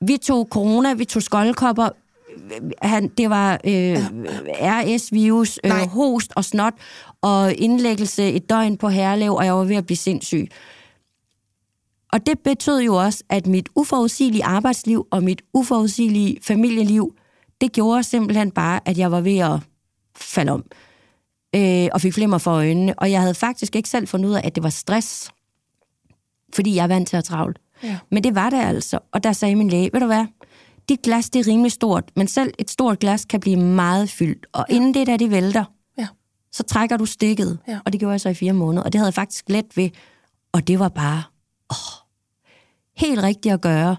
Vi tog corona, vi tog skoldkopper, han, det var øh, RS-virus, øh, host og snot, og indlæggelse et døgn på herlev, og jeg var ved at blive sindssyg. Og det betød jo også, at mit uforudsigelige arbejdsliv og mit uforudsigelige familieliv, det gjorde simpelthen bare, at jeg var ved at falde om. Øh, og fik flimmer for øjnene. Og jeg havde faktisk ikke selv fundet ud af, at det var stress. Fordi jeg er vant til at travlt. Ja. Men det var det altså. Og der sagde min læge, ved du hvad, dit glas det er rimelig stort, men selv et stort glas kan blive meget fyldt. Og ja. inden det der, det vælter, ja. så trækker du stikket. Ja. Og det gjorde jeg så i fire måneder. Og det havde jeg faktisk let ved. Og det var bare åh, helt rigtigt at gøre.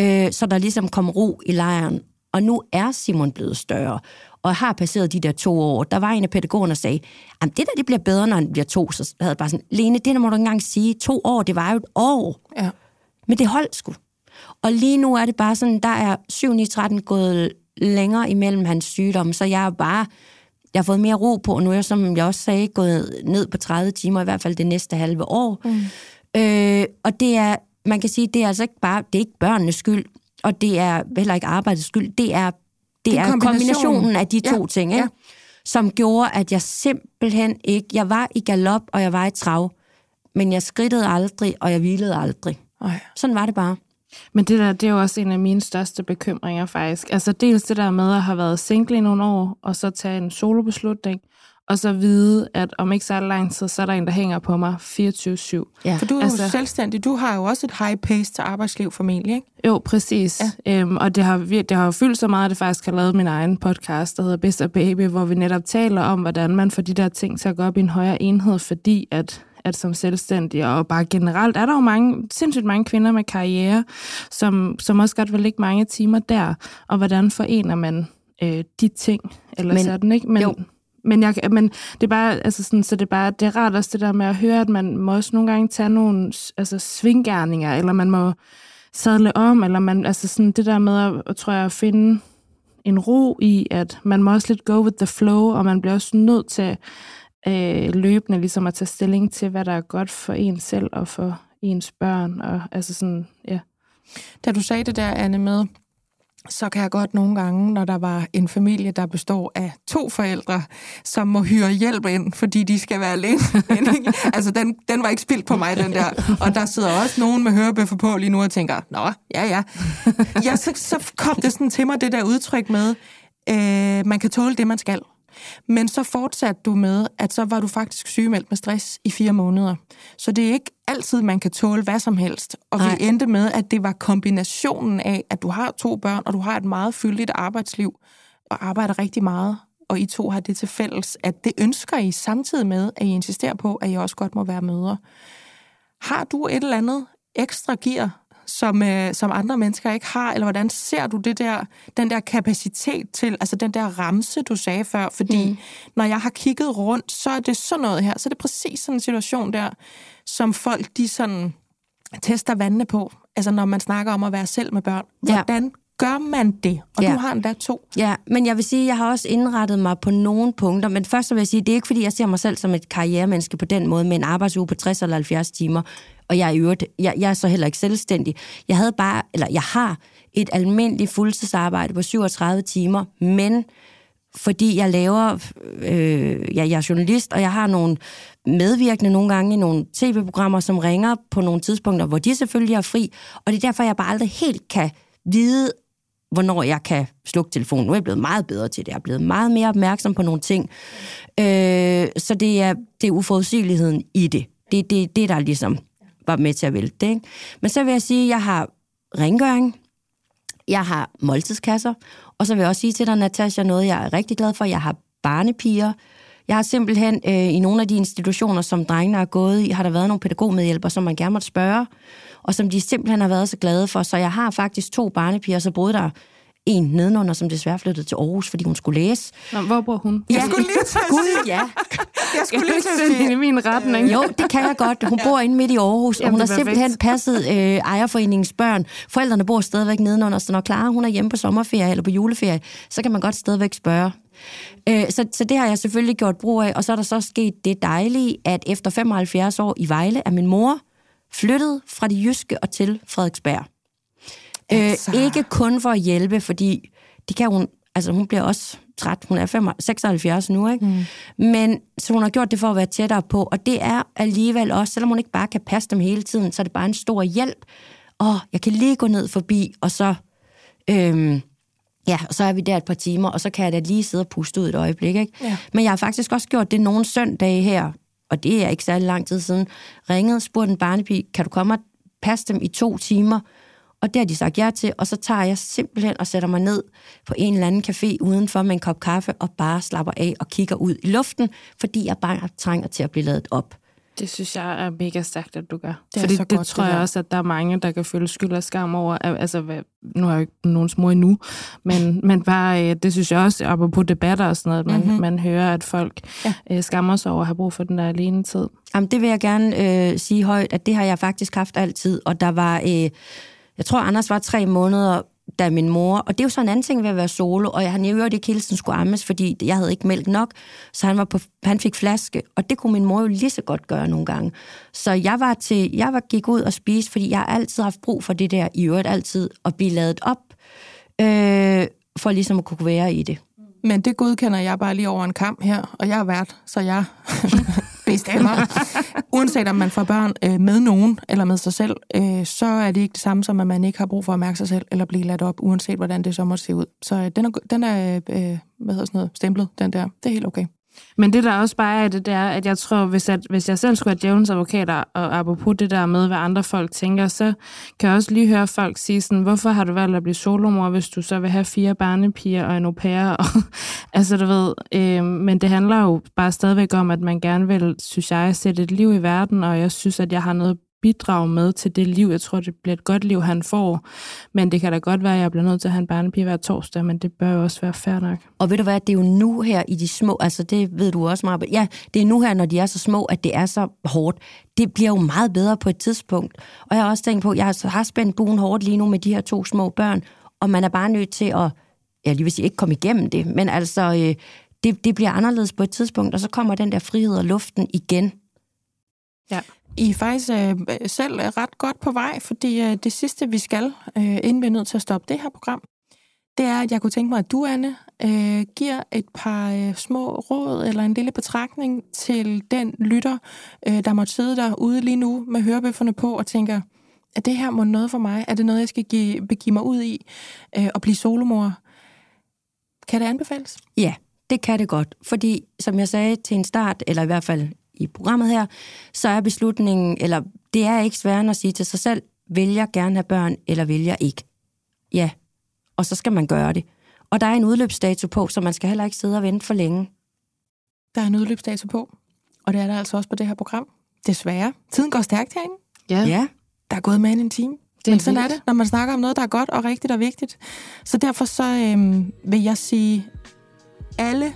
Øh, så der ligesom kom ro i lejren. Og nu er Simon blevet større, og har passeret de der to år. Der var en af pædagogerne, der sagde, at det der det bliver bedre, når han bliver to. Så havde jeg bare sådan, Lene, det der må du ikke engang sige. To år, det var jo et år. Ja. Men det holdt sgu. Og lige nu er det bare sådan, der er 7-9-13 gået længere imellem hans sygdom, så jeg er bare, jeg har fået mere ro på, og nu er jeg, som jeg også sagde, gået ned på 30 timer, i hvert fald det næste halve år. Mm. Øh, og det er, man kan sige, det er altså ikke bare, det er ikke børnenes skyld, og det er heller ikke arbejdets skyld, det er, det, det er kombinationen. kombinationen af de to ja. ting, ikke? Ja. som gjorde, at jeg simpelthen ikke, jeg var i galop, og jeg var i trav, men jeg skridtede aldrig, og jeg hvilede aldrig. Ej. Sådan var det bare. Men det der, det er jo også en af mine største bekymringer faktisk. Altså dels det der med at have været single i nogle år, og så tage en solobeslutning, og så vide, at om ikke så lang tid, så er der en, der hænger på mig 24-7. Ja. For du er altså, jo selvstændig. Du har jo også et high pace til arbejdsliv formentlig, ikke? Jo, præcis. Ja. Øhm, og det har, det har jo fyldt så meget, at det faktisk har lavet min egen podcast, der hedder Best Baby, hvor vi netop taler om, hvordan man får de der ting til at gå op i en højere enhed, fordi at at som selvstændig, og bare generelt er der jo mange, sindssygt mange kvinder med karriere, som, som også godt vil ligge mange timer der, og hvordan forener man øh, de ting, eller men, sådan, ikke? Men, jo. Men, jeg, men det er bare, altså sådan, så det er bare, det er rart også det der med at høre, at man må også nogle gange tage nogle altså, svinggærninger, eller man må sadle om, eller man, altså sådan det der med at, tror jeg, at finde en ro i, at man må også lidt go with the flow, og man bliver også nødt til øh, løbende ligesom at tage stilling til, hvad der er godt for en selv og for ens børn. Og, altså sådan, ja. Da du sagde det der, Anne, med, så kan jeg godt nogle gange, når der var en familie, der består af to forældre, som må hyre hjælp ind, fordi de skal være alene. altså, den, den var ikke spildt på mig, den der. Og der sidder også nogen med hørebøffer på lige nu og tænker, nå, ja, ja. ja så, så kom det sådan til mig, det der udtryk med, øh, man kan tåle det, man skal. Men så fortsatte du med, at så var du faktisk sygemeldt med stress i fire måneder. Så det er ikke altid, man kan tåle hvad som helst. Og Nej. vi endte med, at det var kombinationen af, at du har to børn, og du har et meget fyldigt arbejdsliv, og arbejder rigtig meget. Og I to har det til fælles, at det ønsker I samtidig med, at I insisterer på, at I også godt må være mødre. Har du et eller andet ekstra gear, som, øh, som andre mennesker ikke har? Eller hvordan ser du det der, den der kapacitet til, altså den der ramse, du sagde før? Fordi mm. når jeg har kigget rundt, så er det sådan noget her, så er det præcis sådan en situation der, som folk, de sådan tester vandene på, altså når man snakker om at være selv med børn. Ja. Gør man det? Og Ja. du har endda to. Ja, men jeg vil sige, at jeg har også indrettet mig på nogle punkter. Men først så vil jeg sige, det er ikke fordi, jeg ser mig selv som et karrieremenneske på den måde, med en arbejdsuge på 60 eller 70 timer. Og jeg er, øvrigt, jeg, jeg er så heller ikke selvstændig. Jeg havde bare, eller jeg har et almindeligt fuldtidsarbejde på 37 timer, men fordi jeg laver, øh, ja, jeg er journalist, og jeg har nogle medvirkende nogle gange i nogle tv-programmer, som ringer på nogle tidspunkter, hvor de selvfølgelig er fri, og det er derfor, jeg bare aldrig helt kan vide, hvornår jeg kan slukke telefonen. Nu er jeg blevet meget bedre til det. Jeg er blevet meget mere opmærksom på nogle ting. Øh, så det er, det er uforudsigeligheden i det. Det er det, det, der ligesom var med til at vælte det. Ikke? Men så vil jeg sige, at jeg har rengøring, jeg har måltidskasser, og så vil jeg også sige til dig, Natasha, noget, jeg er rigtig glad for. Jeg har barnepiger. Jeg har simpelthen øh, i nogle af de institutioner, som drengene har gået i, har der været nogle pædagogmedhjælpere, som man gerne måtte spørge, og som de simpelthen har været så glade for. Så jeg har faktisk to barnepiger, så boede der en nedenunder, som desværre flyttede til Aarhus, fordi hun skulle læse. Nå, hvor bor hun? Jeg skulle lige til at Gud, sige, ja. jeg skulle lige til at sende hende i sige, min retning? Jo, det kan jeg godt. Hun bor inde midt i Aarhus, og Jamen, hun har simpelthen perfekt. passet øh, ejerforeningens børn. Forældrene bor stadigvæk nedenunder, så når Clara hun er hjemme på sommerferie eller på juleferie, så kan man godt stadigvæk spørge. Øh, så, så det har jeg selvfølgelig gjort brug af, og så er der så sket det dejlige, at efter 75 år i Vejle er min mor flyttet fra det jyske og til Frederiksberg. Altså. Øh, ikke kun for at hjælpe, fordi det kan hun, altså hun bliver også træt, hun er 75, 76 nu, ikke? Mm. Men så hun har gjort det for at være tættere på, og det er alligevel også, selvom hun ikke bare kan passe dem hele tiden, så er det bare en stor hjælp. Og jeg kan lige gå ned forbi, og så, øhm, ja, og så er vi der et par timer, og så kan jeg da lige sidde og puste ud et øjeblik, ikke? Ja. Men jeg har faktisk også gjort det nogle søndage her, og det er ikke særlig lang tid siden, ringede, spurgte en barnepige, kan du komme og passe dem i to timer? Og det har de sagt ja til, og så tager jeg simpelthen og sætter mig ned på en eller anden café udenfor med en kop kaffe og bare slapper af og kigger ud i luften, fordi jeg bare trænger til at blive lavet op. Det synes jeg er mega stærkt, at du gør. er Fordi det godt, tror det jeg også, at der er mange, der kan føle skyld og skam over. Altså, hvad, nu har jeg jo ikke nogens mor endnu, men, men bare, øh, det synes jeg også, apropos debatter og sådan noget, at man, Mhm. mm-hmm. man hører, at folk ja. øh, skammer sig over at have brug for den der alene tid. Jamen, det vil jeg gerne øh, sige højt, at det har jeg faktisk haft altid. Og der var, øh, jeg tror, Anders var tre måneder, da min mor, og det er jo så en anden ting ved at være solo, og jeg har i ikke hele tiden skulle ammes, fordi jeg havde ikke mælk nok, så han, var på, han fik flaske, og det kunne min mor jo lige så godt gøre nogle gange. Så jeg var til, jeg var, gik ud og spiste, fordi jeg har altid haft brug for det der, i øvrigt altid, at blive lavet op, øh, for ligesom at kunne være i det. Men det godkender jeg bare lige over en kamp her, og jeg er vært, så jeg bestemmer. Uanset om man får børn øh, med nogen eller med sig selv, øh, så er det ikke det samme som, at man ikke har brug for at mærke sig selv eller blive ladt op, uanset hvordan det så måtte se ud. Så øh, den er, den er øh, øh, hvad hedder sådan noget, stemplet, den der. Det er helt okay. Men det der også bare er det, det er, at jeg tror, hvis, at, hvis jeg selv skulle have djævelens advokat, og- og apropos det der med, hvad andre folk tænker, så kan jeg også lige høre folk sige sådan, hvorfor har du valgt at blive solomor, hvis du så vil have fire barnepiger og en au pair? Og, altså, du ved, øh, men det handler jo bare stadigvæk om, at man gerne vil, synes jeg, sætte et liv i verden, og jeg synes, at jeg har noget bidrage med til det liv. Jeg tror, det bliver et godt liv, han får. Men det kan da godt være, at jeg bliver nødt til at have en barnepige hver torsdag, men det bør jo også være fair nok. Og ved du hvad, det er jo nu her i de små, altså det ved du også meget, ja, det er nu her, når de er så små, at det er så hårdt. Det bliver jo meget bedre på et tidspunkt. Og jeg har også tænkt på, jeg har spændt buen hårdt lige nu med de her to små børn, og man er bare nødt til at, jeg lige vil sige, ikke komme igennem det, men altså, øh, det, det bliver anderledes på et tidspunkt, og så kommer den der frihed og luften igen. I er faktisk øh, selv ret godt på vej, fordi øh, det sidste, vi skal, øh, inden vi er nødt til at stoppe det her program, det er, at jeg kunne tænke mig, at du, Anne, øh, giver et par øh, små råd eller en lille betragtning til den lytter, øh, der måtte sidde derude lige nu med hørebøfferne på og tænker, er det her må noget for mig? Er det noget, jeg skal give, begive mig ud i øh, og blive solomor? Kan det anbefales? Ja, det kan det godt, fordi som jeg sagde til en start, eller i hvert fald i programmet her, så er beslutningen, eller det er ikke sværere at sige til sig selv, vil jeg gerne have børn, eller vil jeg ikke? Ja, og så skal man gøre det. Og der er en udløbsdato på, så man skal heller ikke sidde og vente for længe. Der er en udløbsdato på, og det er der altså også på det her program. Desværre. Tiden går stærkt herinde. Ja, Ja, Der er gået mere end en time. det Men sådan er vildt. det, når man snakker om noget, der er godt og rigtigt og vigtigt. Så derfor så øhm, vil jeg sige, alle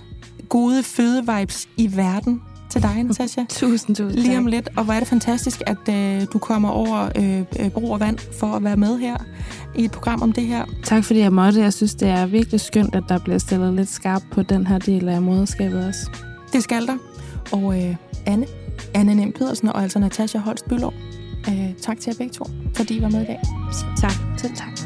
gode fødevibes i verden til dig, Natasha. Tusind, tusind Lige om lidt, og hvor er det fantastisk, at øh, du kommer over øh, øh, bro og vand for at være med her i et program om det her. Tak fordi jeg måtte. Jeg synes, det er virkelig skønt, at der bliver stillet lidt skarpt på den her del af moderskabet også. Det skal der. Og øh, Anne, Anne Nem Pedersen og altså Natasha Holst Bylov. Øh, tak til jer begge to, fordi I var med i dag. Tak. Selv tak.